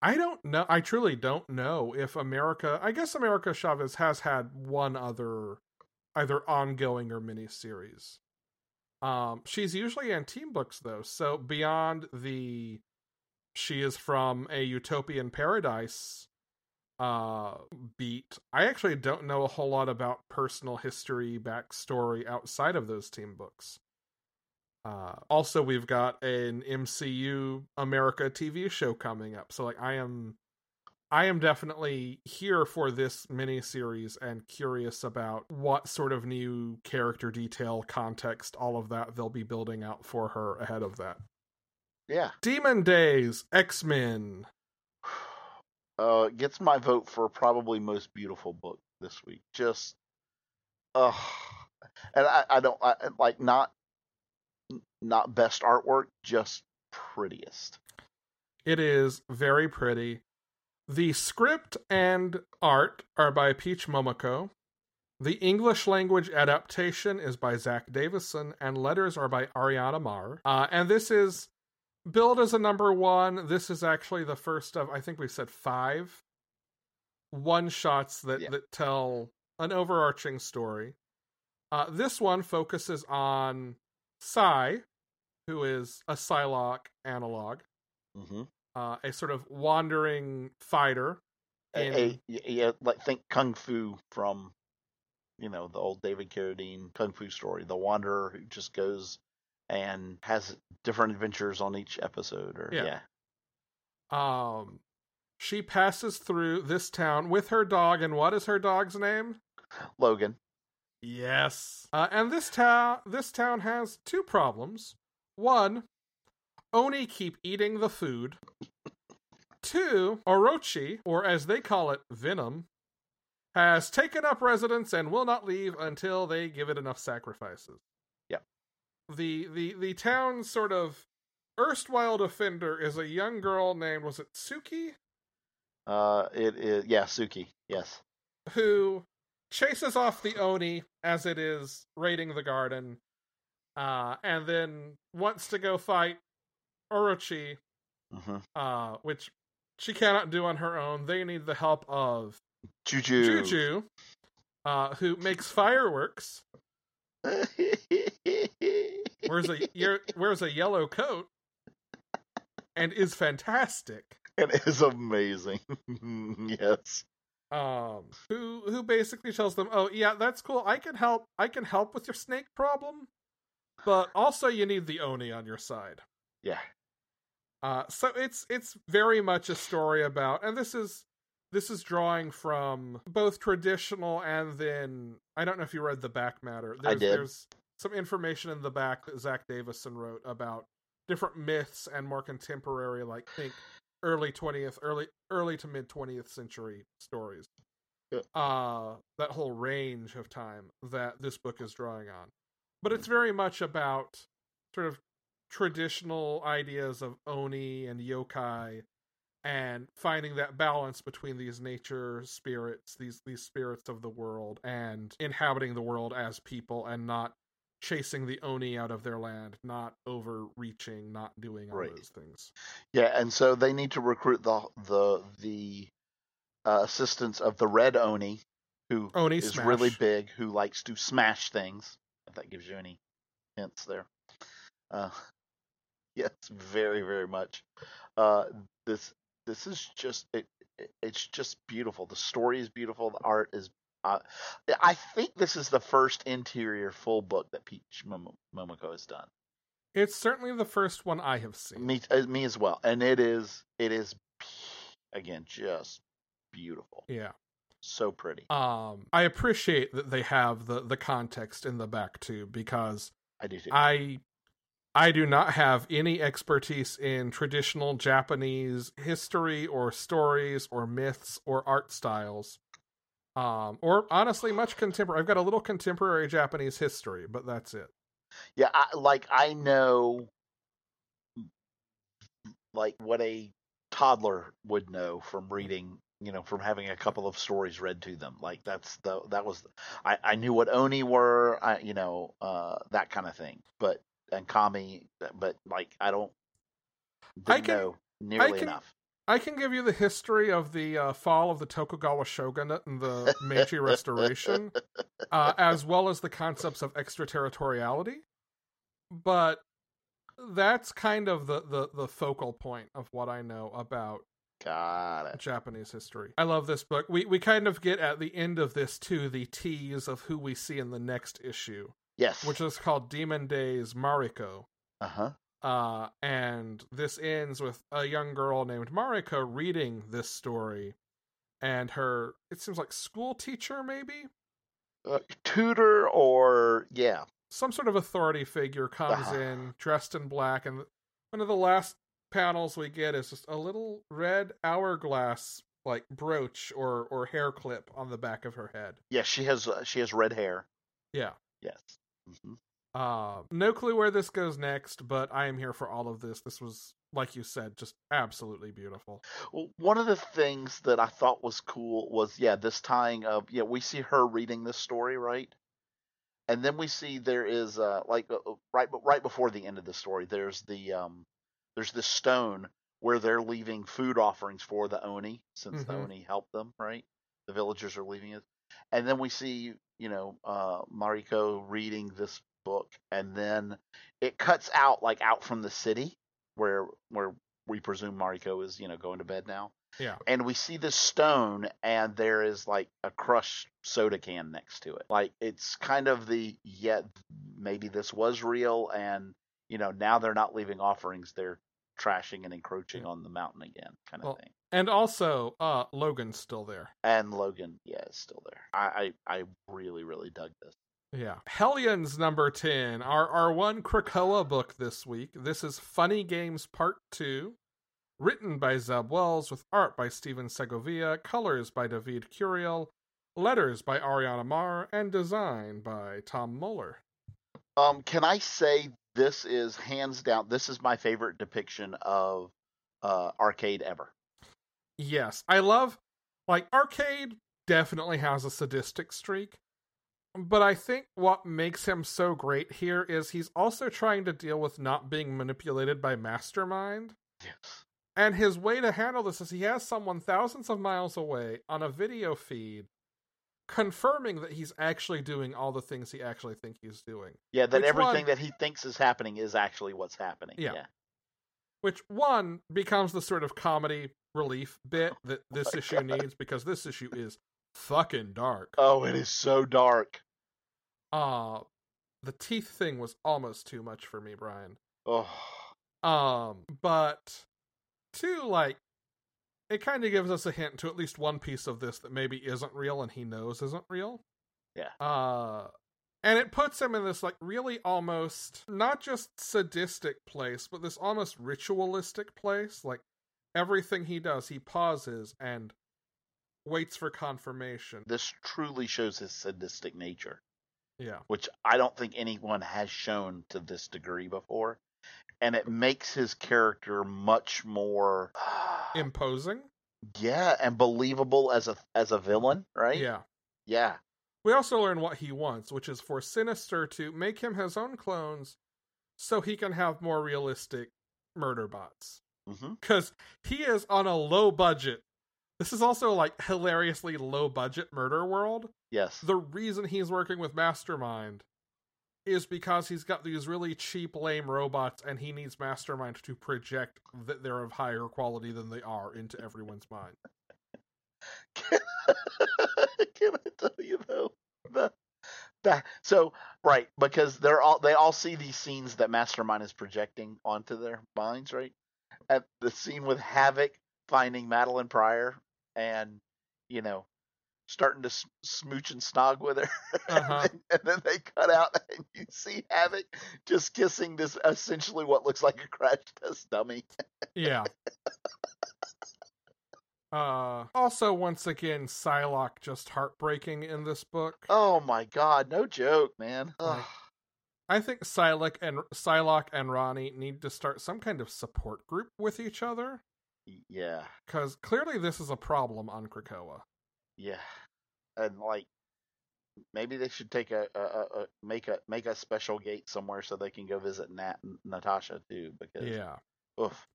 I don't know. I truly don't know if America. I guess America Chavez has had one other, either ongoing or miniseries. Um, she's usually in team books though. So beyond the, she is from a utopian paradise, uh, beat. I actually don't know a whole lot about personal history backstory outside of those team books. Uh, also, we've got an MCU America TV show coming up, so like I am, I am definitely here for this miniseries and curious about what sort of new character detail, context, all of that they'll be building out for her ahead of that. Yeah. Demon Days, X Men. Uh gets my vote for probably most beautiful book this week. Just uh and I I don't I, like not not best artwork, just prettiest. It is very pretty. The script and art are by Peach Momoko. The English language adaptation is by Zack Davisson, and letters are by Ariana Maher. Uh, and this is billed as a number one. This is actually the first of, I think we said five one shots that, Yeah. that tell an overarching story. Uh, this one focuses on Psy, who is a Psylocke analog Mhm. uh, a sort of wandering fighter. In, A, a- yeah, like think kung fu from you know the old David Carradine kung fu story, the wanderer who just goes and has different adventures on each episode. Or Yeah. yeah, um, she passes through this town with her dog, and what is her dog's name? Logan. Yes. Uh, and this town, this town has two problems. One, Oni keep eating the food. Two, Orochi, or as they call it, Venom, has taken up residence and will not leave until they give it enough sacrifices. The the the town's sort of erstwhile defender is a young girl named was it Suki, Uh, it is yeah, Suki. Yes. who chases off the Oni as it is raiding the garden, uh, and then wants to go fight Orochi, hmm uh, which she cannot do on her own. They need the help of Juju. Juju, uh, who makes fireworks, <laughs> wears a wears a yellow coat, and is fantastic. it is amazing. <laughs> yes. um who who basically tells them oh yeah that's cool i can help i can help with your snake problem but also you need the oni on your side Yeah. uh so it's it's very much a story about and this is this is drawing from both traditional and then i don't know if you read the back matter I there's, did. there's some information in the back that zach davison wrote about different myths and more contemporary like think early 20th early early to mid 20th century stories Yeah. uh that whole range of time that this book is drawing on but it's very much about sort of traditional ideas of oni and yokai and finding that balance between these nature spirits these these spirits of the world and inhabiting the world as people and not chasing the oni out of their land not overreaching not doing all Right. those things Yeah, and so they need to recruit the the the uh, assistance of the Red Oni, who oni is smash. really big, who likes to smash things. If that gives you any hints there. Uh, <laughs> yes, very very much. Uh, this this is just it, it. It's just beautiful. The story is beautiful. The art is. Uh, I think this is the first interior full book that Peach Momo- Momoko has done. it's certainly the first one i have seen Me, uh, me as well, and it is it is again, just beautiful. Yeah. So pretty. Um, I appreciate that they have the the context in the back too, because I do too. I I do not have any expertise in traditional Japanese history or stories or myths or art styles. Um, or honestly, much contemporary. I've got a little contemporary Japanese history, but that's it. Yeah, I, like I know, like what a toddler would know from reading, you know, from having a couple of stories read to them. Like that's the that was, I I knew what oni were, I, you know, uh, that kind of thing. But and kami, but like I don't I can- know nearly can- enough. I can give you the history of the uh, fall of the Tokugawa shogunate and the Meiji Restoration, uh, as well as the concepts of extraterritoriality. But that's kind of the, the, the focal point of what I know about Got it. Japanese history. I love this book. We we kind of get at the end of this too the tease of who we see in the next issue, Yes. which is called Demon Days Mariko. uh huh. Uh, and this ends with a young girl named Mariko reading this story, and her it seems like school teacher maybe Uh, tutor or yeah. some sort of authority figure comes Uh-huh. in dressed in black, and one of the last panels we get is just a little red hourglass like brooch or or hair clip on the back of her head. Yeah, she has uh, she has red hair. Yeah. Yes. Uh, no clue where this goes next, but I am here for all of this. This was, like you said, just absolutely beautiful. Well, one of the things that I thought was cool was yeah, this tying of yeah, we see her reading this story, right? And then we see there is uh like uh, uh, right right before the end of the story, there's the um there's this stone where they're leaving food offerings for the oni since the Mhm. oni helped them, right? The villagers are leaving it. And then we see, you know, uh Mariko reading this book and then it cuts out like out from the city where where we presume Mariko is, you know, going to bed now. Yeah. And we see this stone and there is like a crushed soda can next to it. Like it's kind of the yeah, maybe this was real and you know, now they're not leaving offerings, they're trashing and encroaching on the mountain again, kind of Well, thing. And also, uh, Logan's still there. And Logan, yeah, is still there. I, I I really, really dug this. Yeah. Hellions number 10, our, our one Krakoa book this week. This is Funny Games Part 2, written by Zeb Wells, with art by Stephen Segovia, colors by David Curiel, letters by Ariana Maher, and design by Tom Muller. Um, can I say this is hands down this is my favorite depiction of uh arcade ever. Yes, I love, like, Arcade definitely has a sadistic streak. But I think what makes him so great here is he's also trying to deal with not being manipulated by Mastermind. Yes. And his way to handle this is he has someone thousands of miles away on a video feed confirming that he's actually doing all the things he actually think he's doing. Yeah, that Which everything one- that he thinks is happening is actually what's happening. Yeah. yeah. Which one becomes the sort of comedy relief bit that <laughs> this my issue God. needs because this issue is fucking dark. Oh, it is so dark. Uh the teeth thing was almost too much for me, Brian. Oh, Um, but two, like, it kind of gives us a hint to at least one piece of this that maybe isn't real and he knows isn't real. Yeah. Uh, and it puts him in this, like, really almost not just sadistic place, but this almost ritualistic place. Like, everything he does, he pauses and waits for confirmation. this truly shows his sadistic nature, Yeah. which I don't think anyone has shown to this degree before. And it makes his character much more <sighs> Imposing. yeah, and believable as a as a villain, right? Yeah. Yeah. We also learn what he wants, which is for Sinister to make him his own clones so he can have more realistic murder bots. Mm-hmm. Because he is on a low budget. This is also like hilariously low budget murder world. Yes. The reason he's working with Mastermind is because he's got these really cheap, lame robots and he needs Mastermind to project that they're of higher quality than they are into everyone's mind. <laughs> Can I tell you though? The, the, so right because they're all they all see these scenes that Mastermind is projecting onto their minds, right? At the scene with Havoc finding Madelyne Pryor and you know starting to smooch and snog with her, <laughs> uh-huh. and, then, and, then, they cut out, <laughs> and you see Havoc just kissing this essentially what looks like a crash test dummy. yeah. Uh, also, once again, Psylocke just heartbreaking in this book. Oh my god, no joke, man. Like, I think Psylocke and Psylocke and Ronnie need to start some kind of support group with each other. Yeah, because clearly this is a problem on Krakoa. Yeah, and like maybe they should take a, a, a, make a make a special gate somewhere so they can go visit Nat and Natasha too. Because yeah, oof,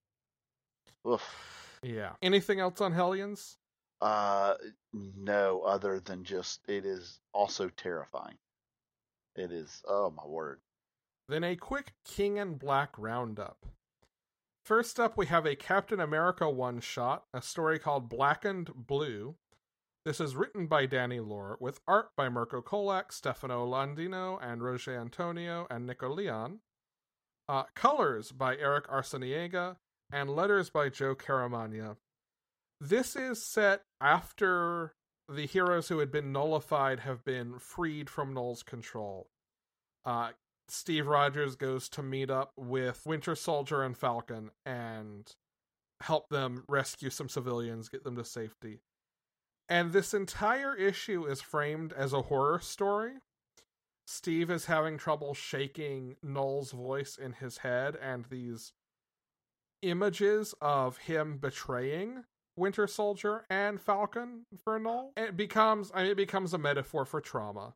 oof. Yeah. Anything else on Hellions? Uh, no, other than just it is also terrifying. It is. Oh my word. Then a quick King in Black roundup. First up, we have a Captain America one shot, a story called Blackened Blue, this is written by Danny Lore, with art by Mirko Kolak, Stefano Landini, and Roger Antonio and Nico Leon. Uh, colors by Eric Arciniega, and letters by Joe Caramagna. This is set after the heroes who had been nullified have been freed from Knull's control. Uh, Steve Rogers goes to meet up with Winter Soldier and Falcon and help them rescue some civilians, get them to safety. And this entire issue is framed as a horror story. Steve is having trouble shaking Knull's voice in his head, and these images of him betraying Winter Soldier and Falcon for Knull. It becomes I mean, it becomes a metaphor for trauma.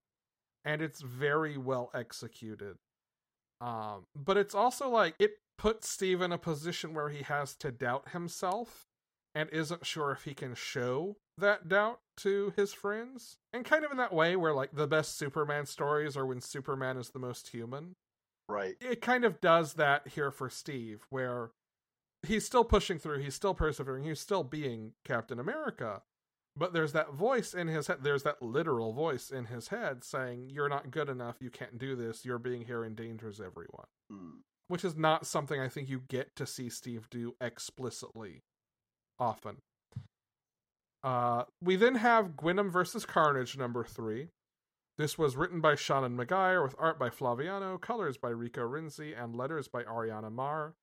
And it's very well executed. Um, but it's also like it puts Steve in a position where he has to doubt himself and isn't sure if he can show that doubt to his friends. And kind of in that way where like the best Superman stories are when Superman is the most human. Right. It kind of does that here for Steve, where he's still pushing through, he's still persevering, he's still being Captain America. But there's that voice in his head, there's that literal voice in his head saying, You're not good enough, you can't do this, your being here endangers everyone. Mm. Which is not something I think you get to see Steve do explicitly often. Uh, we then have Gwenom versus Carnage number three. This was written by Seanan McGuire with art by Flaviano, colors by Rico Renzi, and letters by Ariana Maher.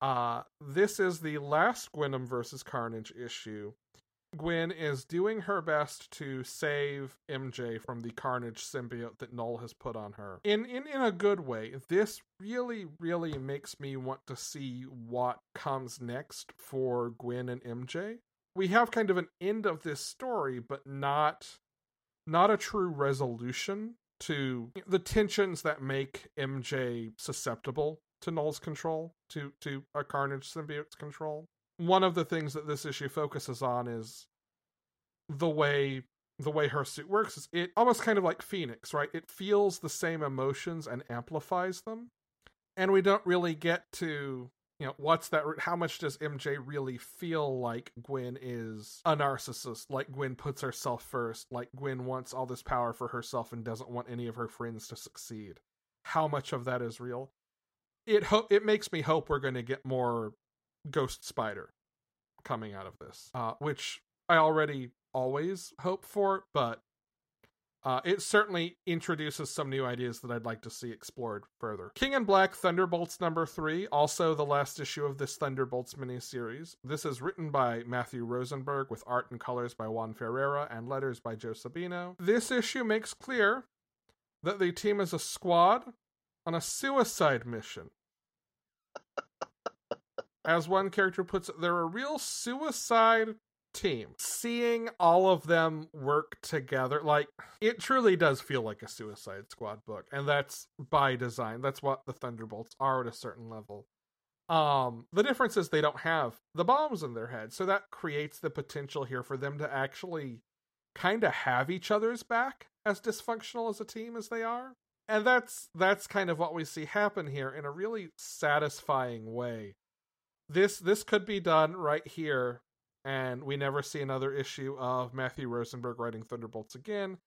Uh, this is the last Gwenom versus Carnage issue. Gwen is doing her best to save MJ from the Carnage symbiote that Knull has put on her. In, in in a good way. This really, really makes me want to see what comes next for Gwen and MJ we have kind of an end of this story, but not not a true resolution to the tensions that make MJ susceptible to Knull's control, to to a Carnage symbiote's control. One of the things that this issue focuses on is the way the way her suit works is it almost kind of like Phoenix, right? It feels the same emotions and amplifies them. And we don't really get to you know what's that how much does mj really feel like gwen is a narcissist like gwen puts herself first like gwen wants all this power for herself and doesn't want any of her friends to succeed how much of that is real it ho- it makes me hope we're going to get more ghost spider coming out of this uh, which i already always hope for but uh, it certainly introduces some new ideas that I'd like to see explored further. King in Black Thunderbolts number three, also the last issue of this Thunderbolts miniseries. This is written by Matthew Rosenberg with art and colors by Juan Ferreyra and letters by Joe Sabino. This issue makes clear that the team is a squad on a suicide mission. As one character puts it, they're a real suicide team. Seeing all of them work together, like it truly does feel like a Suicide Squad book, and that's by design. That's what the Thunderbolts are at a certain level. Um, the difference is they don't have the bombs in their head, so that creates the potential here for them to actually kind of have each other's back as dysfunctional as a team as they are. And that's that's kind of what we see happen here in a really satisfying way. This this could be done right here and we never see another issue of Matthew Rosenberg writing Thunderbolts again.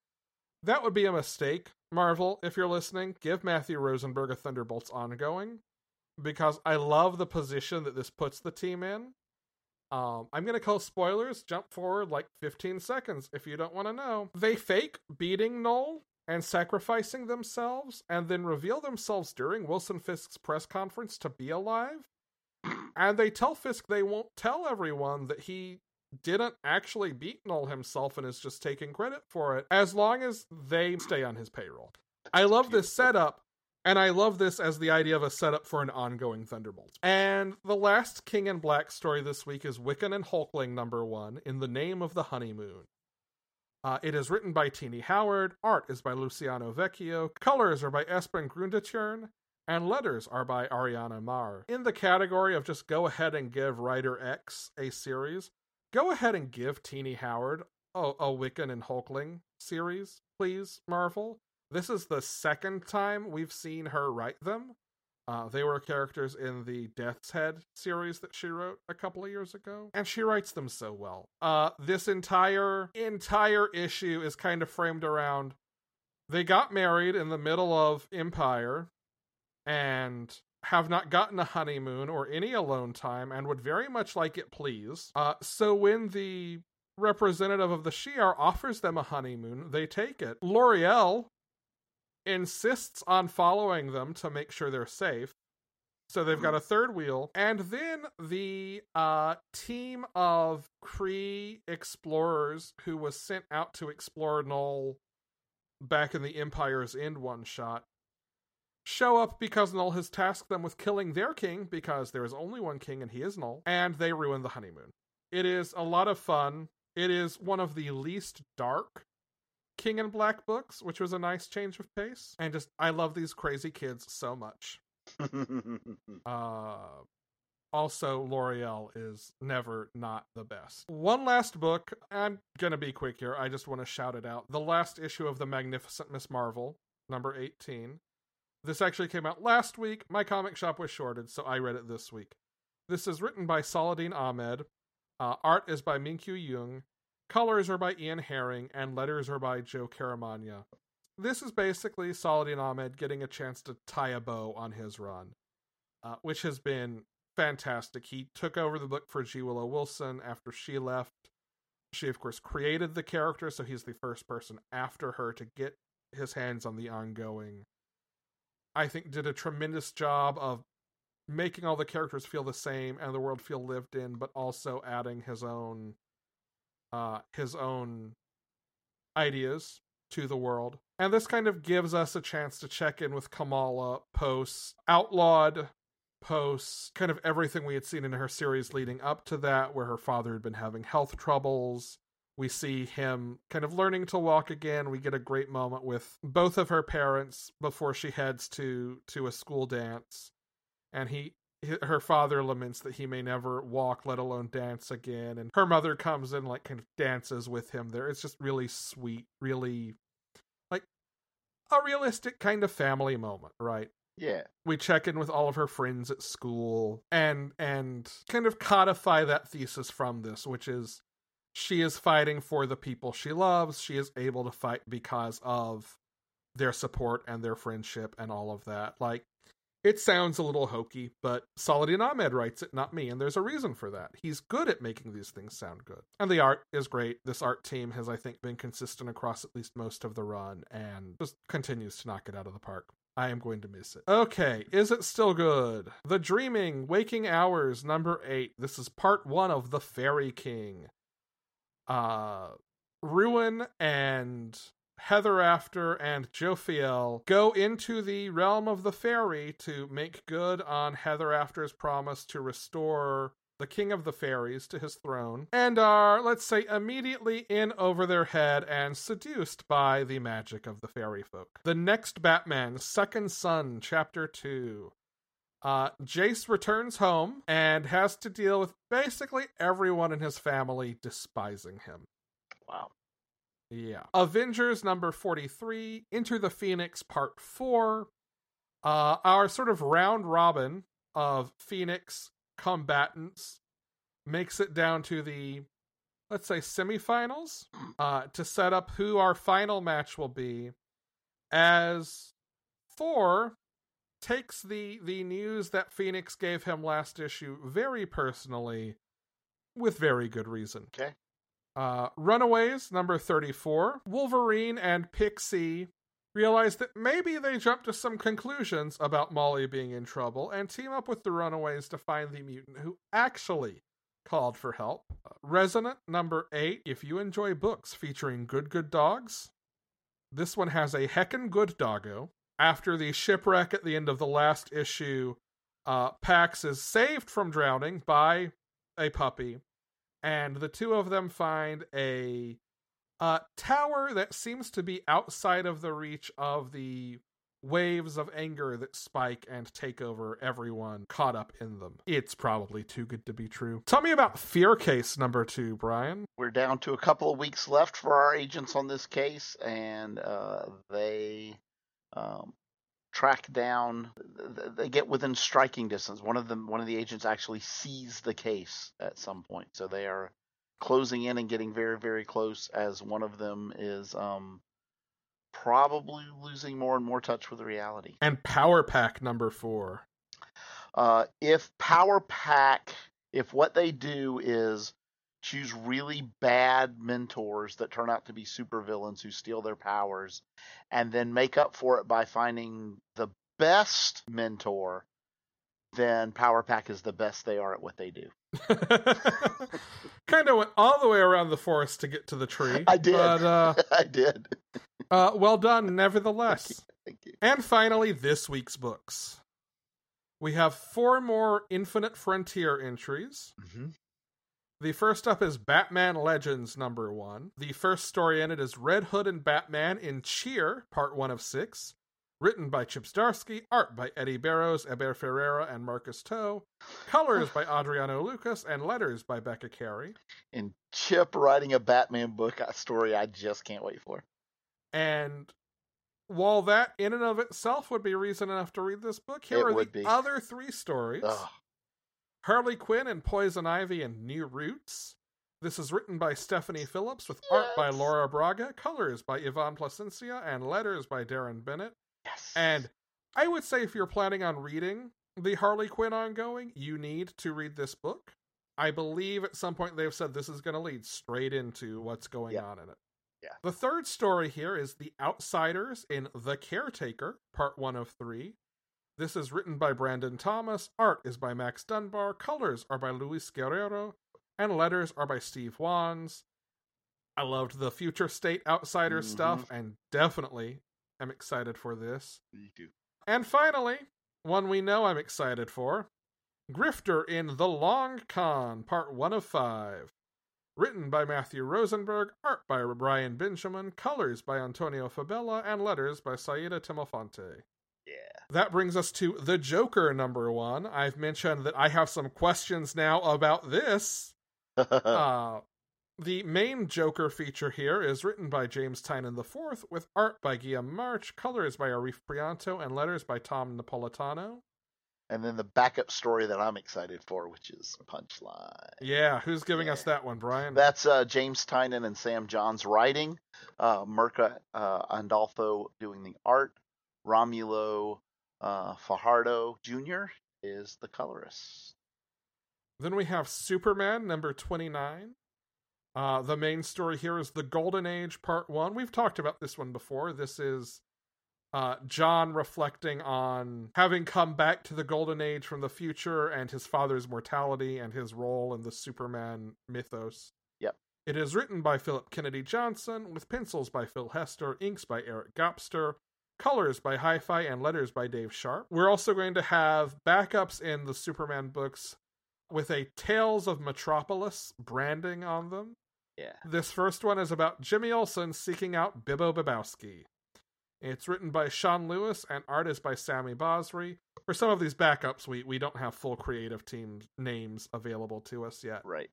That would be a mistake. Marvel, if you're listening, give Matthew Rosenberg a Thunderbolts ongoing because I love the position that this puts the team in. Um, I'm going to call spoilers, jump forward like 15 seconds if you don't want to know. They fake beating Knull and sacrificing themselves and then reveal themselves during Wilson Fisk's press conference to be alive. And they tell Fisk they won't tell everyone that he didn't actually beat Knull himself and is just taking credit for it as long as they stay on his payroll. I love this setup, and I love this as the idea of a setup for an ongoing Thunderbolt. And the last King in Black story this week is Wiccan and Hulkling number one, In the Name of the Honeymoon. Uh, it is written by Tini Howard, art is by Luciano Vecchio, colors are by Espen Grundetjern, and letters are by Ariana Maher. In the category of just go ahead and give Writer X a series, go ahead and give Tini Howard a, a Wiccan and Hulkling series, please, Marvel. This is the second time we've seen her write them. Uh, they were characters in the Death's Head series that she wrote a couple of years ago, and she writes them so well. Uh, this entire entire issue is kind of framed around they got married in the middle of Empyre, and have not gotten a honeymoon or any alone time, and would very much like it, please. Uh, so when the representative of the Shi'ar offers them a honeymoon, they take it. Lauri-Ell insists on following them to make sure they're safe. So they've got a third wheel. And then the uh, team of Kree explorers who was sent out to explore Knull back in the Empire's End one shot show up because Knull has tasked them with killing their king because there is only one king and he is Knull, and they ruin the honeymoon. It is a lot of fun. It is one of the least dark King in Black books, which was a nice change of pace. And just, I love these crazy kids so much. <laughs> uh, also, Lauri-Ell is never not the best. One last book. I'm gonna be quick here. I just want to shout it out. The last issue of The Magnificent Miss Marvel, number 18. This actually came out last week. My comic shop was shorted, so I read it this week. This is written by Saladin Ahmed. Uh, art is by Minkyu Jung. Colors are by Ian Herring, and letters are by Joe Caramagna. This is basically Saladin Ahmed getting a chance to tie a bow on his run, uh, which has been fantastic. He took over the book for G. Willow Wilson after she left. She, of course, created the character, so he's the first person after her to get his hands on the ongoing. I think did a tremendous job of making all the characters feel the same and the world feel lived in, but also adding his own uh, his own ideas to the world. And this kind of gives us a chance to check in with Kamala post Outlawed, post kind of everything we had seen in her series leading up to that, where her father had been having health troubles. We see him kind of learning to walk again. We get a great moment with both of her parents before she heads to to a school dance, and he her father laments that he may never walk, let alone dance again. And her mother comes and like kind of dances with him there. It's just really sweet, really like a realistic kind of family moment, right? Yeah. We check in with all of her friends at school and and kind of codify that thesis from this, which is she is fighting for the people she loves. She is able to fight because of their support and their friendship and all of that. Like it sounds a little hokey, but Saladin Ahmed writes it, not me, and there's a reason for that. He's good at making these things sound good. And the art is great. This art team has, I think, been consistent across at least most of the run and just continues to knock it out of the park. I am going to miss it. Okay, is it still good? The Dreaming, Waking Hours, number eight. This is part one of The Fairy King. Uh, Ruin and Heather After and Jophiel go into the realm of the fairy to make good on Heather After's promise to restore the king of the fairies to his throne, and are, let's say, immediately in over their head and seduced by the magic of the fairy folk. The next Batman, Second Son, Chapter 2. Uh, Jace returns home and has to deal with basically everyone in his family despising him. Wow. Yeah. Avengers number 43, Enter the Phoenix part 4. Uh, our sort of round robin of Phoenix combatants makes it down to the, let's say, semifinals uh, to set up who our final match will be. As Thor takes the the news that Phoenix gave him last issue very personally with very good reason. Okay. Uh, Runaways, number 34. Wolverine and Pixie realize that maybe they jump to some conclusions about Molly being in trouble and team up with the Runaways to find the mutant who actually called for help. Uh, Resonant, number 8. If you enjoy books featuring good, good dogs, this one has a heckin' good doggo. After the shipwreck at the end of the last issue, uh, Pax is saved from drowning by a puppy, and the two of them find a uh, tower that seems to be outside of the reach of the waves of anger that spike and take over everyone caught up in them. It's probably too good to be true. Tell me about Fear Case number two, Brian. We're down to a couple of weeks left for our agents on this case, and uh, they um, track down. They get within striking distance. One of them, one of the agents, actually sees the case at some point, so they are closing in and getting very, very close. As one of them is um, probably losing more and more touch with reality. And Power Pack number four. Uh, if Power Pack, if what they do is choose really bad mentors that turn out to be supervillains who steal their powers, and then make up for it by finding the best mentor, then Power Pack is the best they are at what they do. <laughs> kind of went all the way around the forest to get to the tree. I did. But, uh, <laughs> I did. uh, well done, nevertheless. Thank you. Thank you. And finally, this week's books. We have four more Infinite Frontier entries. Mm-hmm. The first up is Batman Legends number one. The first story in it is Red Hood and Batman in Cheer, part one of six. Written by Chip Zdarsky, art by Eddy Barrows, Heber Ferreira, and Marcus To, colors by Adriano Lucas, and letters by Becca Carey. And Chip writing a Batman book a story I just can't wait for. And while that in and of itself would be reason enough to read this book, here It are the be. other three stories. Ugh. Harley Quinn and Poison Ivy and New Roots. This is written by Stephanie Phillips with art by Laura Braga, colors by Yvonne Placencia, and letters by Deron Bennett. Yes. And I would say if you're planning on reading the Harley Quinn ongoing, you need to read this book. I believe at some point they've said this is going to lead straight into what's going Yeah. on in it. Yeah. The third story here is The Outsiders in The Caretaker, part one of three. This is written by Brandon Thomas, art is by Max Dunbar, colors are by Luis Guerrero, and letters are by Steve Wands. I loved the future state outsiders Mhm. stuff and definitely am excited for this. Me too. And finally, one we know I'm excited for Grifter in The Long Con, Part 1 of 5. Written by Matthew Rosenberg, art by Brian Benjamin, colors by Antonio Fabela, and letters by Saida Temofonte. Yeah. That brings us to The Joker number one. I've mentioned that I have some questions now about this. <laughs> Uh, the main Joker feature here is written by James Tynion IV, with art by Guillem March, colors by Arif Prianto, and letters by Tom Napolitano. and then the backup story that I'm excited for, which is Punchline. Yeah, who's giving us that one, Brian? That's uh, James Tynan and Sam Johns writing. Uh, Mirka uh, Andolfo doing the art. Romulo uh, Fajardo Jr. is the colorist. Then we have Superman number 29. Uh, the main story here is The Golden Age Part 1. We've talked about this one before. This is uh, Jon reflecting on having come back to the Golden Age from the future and his father's mortality and his role in the Superman mythos. Yep. It is written by Phillip Kennedy Johnson, with pencils by Phil Hester, inks by Eric Gapstur, colors by Hi Fi, and letters by Dave Sharpe. We're also going to have backups in the Superman books with a Tales of Metropolis branding on them. Yeah. This first one is about Jimmy Olsen seeking out Bibbo Bibbowski. It's written by Sean Lewis and art is by Sami Basri. For some of these backups, we, we don't have full creative team names available to us yet. Right.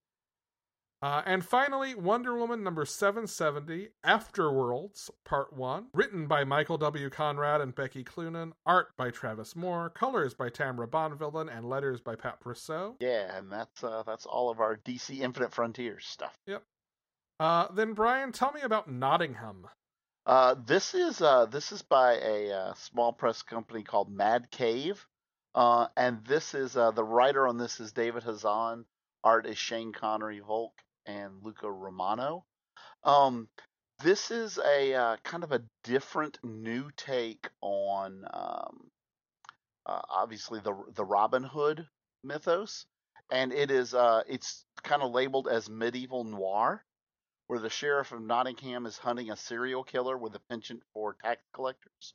Uh, and finally, Wonder Woman number 770, Afterworlds, Part 1, written by Michael W. Conrad and Becky Cloonan, art by Travis Moore, colors by Tamra Bonvillain, and letters by Pat Brosseau. Yeah, and that's uh, that's all of our DC Infinite Frontiers stuff. Uh, then, Brian, tell me about Nottingham. Uh, this is uh, this is by a uh, small press company called Mad Cave, uh, and this is uh, the writer on this is David Hazan, Art is Shane Connery Volk and Luca Romano. Um, this is a uh, kind of a different new take on um, uh, obviously the the Robin Hood mythos, and it is uh, it's kind of labeled as medieval noir, where the sheriff of Nottingham is hunting a serial killer with a penchant for tax collectors,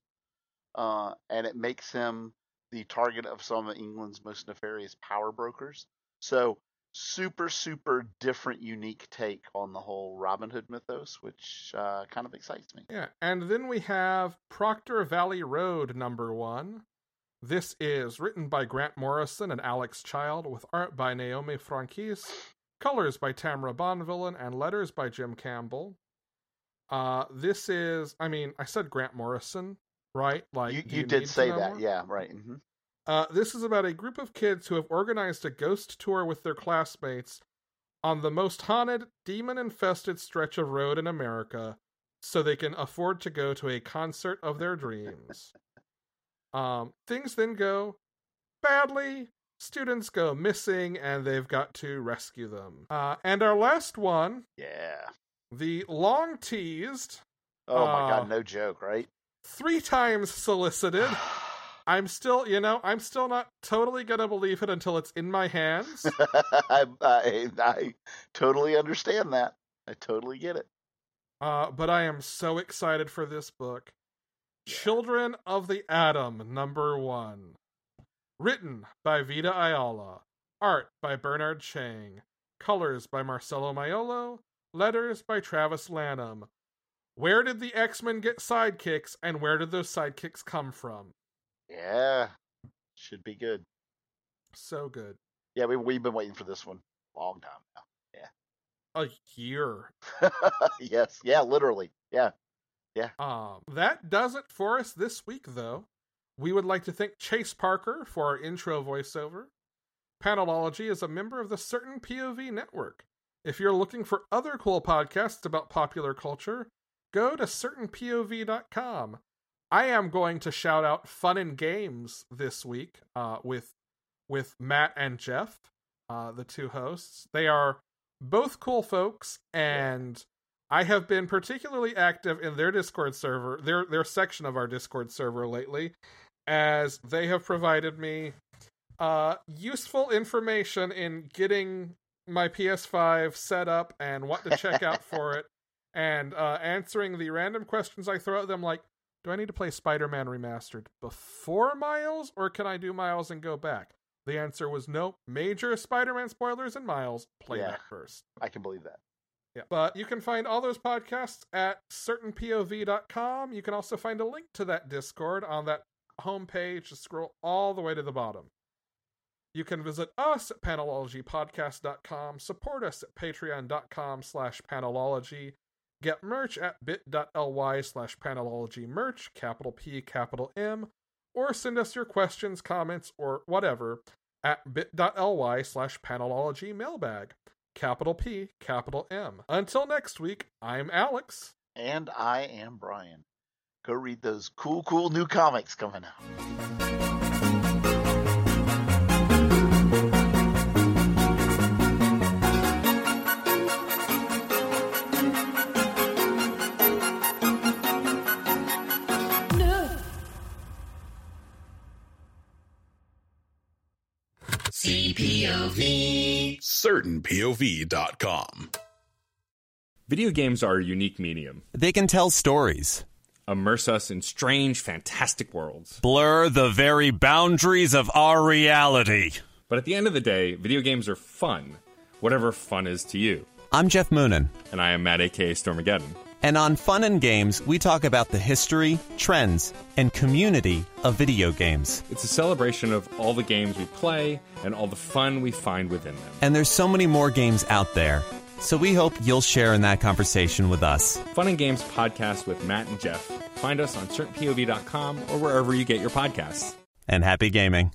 uh, and it makes him the target of some of England's most nefarious power brokers. So super super different unique take on the whole robin hood mythos which uh, kind of excites me. Yeah and then we have proctor valley road number one. This is written by grant morrison and alex child with art by naomi franquiz colors by tamra bonvillain and letters by jim campbell. Uh this is i mean i said grant morrison right? Like you, you, you did say that. more? yeah right mm-hmm. Uh, this is about a group of kids who have organized a ghost tour with their classmates on the most haunted, demon infested stretch of road in America so they can afford to go to a concert of their dreams. Um, things then go badly. Students go missing and they've got to rescue them. Uh, and our last one. Yeah. The long teased. Oh my uh, god, no joke, right? Three times solicited. <sighs> <laughs> I'm still, you know, I'm still not totally gonna believe it until it's in my hands. <laughs> I, I, I totally understand that. I totally get it. Uh, but I am so excited for this book. Yeah. Children of the Atom, number one. Written by Vita Ayala. Art by Bernard Chang. Colors by Marcelo Maiolo. Letters by Travis Lanham. Where did the X Men get sidekicks, and where did those sidekicks come from? Yeah, should be good. So good. Yeah, we we've been waiting for this one a long time now. Yeah, a year. <laughs> yes, yeah, literally. Yeah, yeah. Um, that does it for us this week, though. We would like to thank Chase Parker for our intro voiceover. Panelology is a member of the Certain POV network. If you're looking for other cool podcasts about popular culture, go to certainpov.com I am going to shout out Fun and Games this week uh, with with Matt and Jeff, uh, the two hosts. They are both cool folks, and I have been particularly active in their Discord server, their their section of our Discord server lately, as they have provided me uh, useful information in getting my PS5 set up and what to check out for it, <laughs> and uh, answering the random questions I throw at them, like do I need to play Spider Man Remastered before Miles, or can I do Miles and go back? The answer was no. Major Spider Man spoilers and Miles. Play yeah, that first. I can believe that. Yeah. But you can find all those podcasts at certainpov.com. You can also find a link to that Discord on that homepage. Just scroll all the way to the bottom. You can visit us at panelologypodcast.com, support us at patreon.com slash panelology, Get merch at bit.ly slash panelology merch, capital P, capital M, or send us your questions, comments, or whatever at bit.ly slash panelology mailbag, capital P, capital M. Until next week, I'm Alex. And I am Brian. Go read those cool, cool new comics coming out. CPOV. CertainPOV.com. Video games are a unique medium. They can tell stories, immerse us in strange, fantastic worlds, blur the very boundaries of our reality. But at the end of the day, video games are fun, whatever fun is to you. I'm Jeff Moonen. And I am Matt, aka Stormageddon. And on Fun and Games, we talk about the history, trends, and community of video games. It's a celebration of all the games we play and all the fun we find within them. And there's so many more games out there. So we hope you'll share in that conversation with us. Fun and Games podcast with Matt and Jeff. Find us on certainpov.com or wherever you get your podcasts. And happy gaming.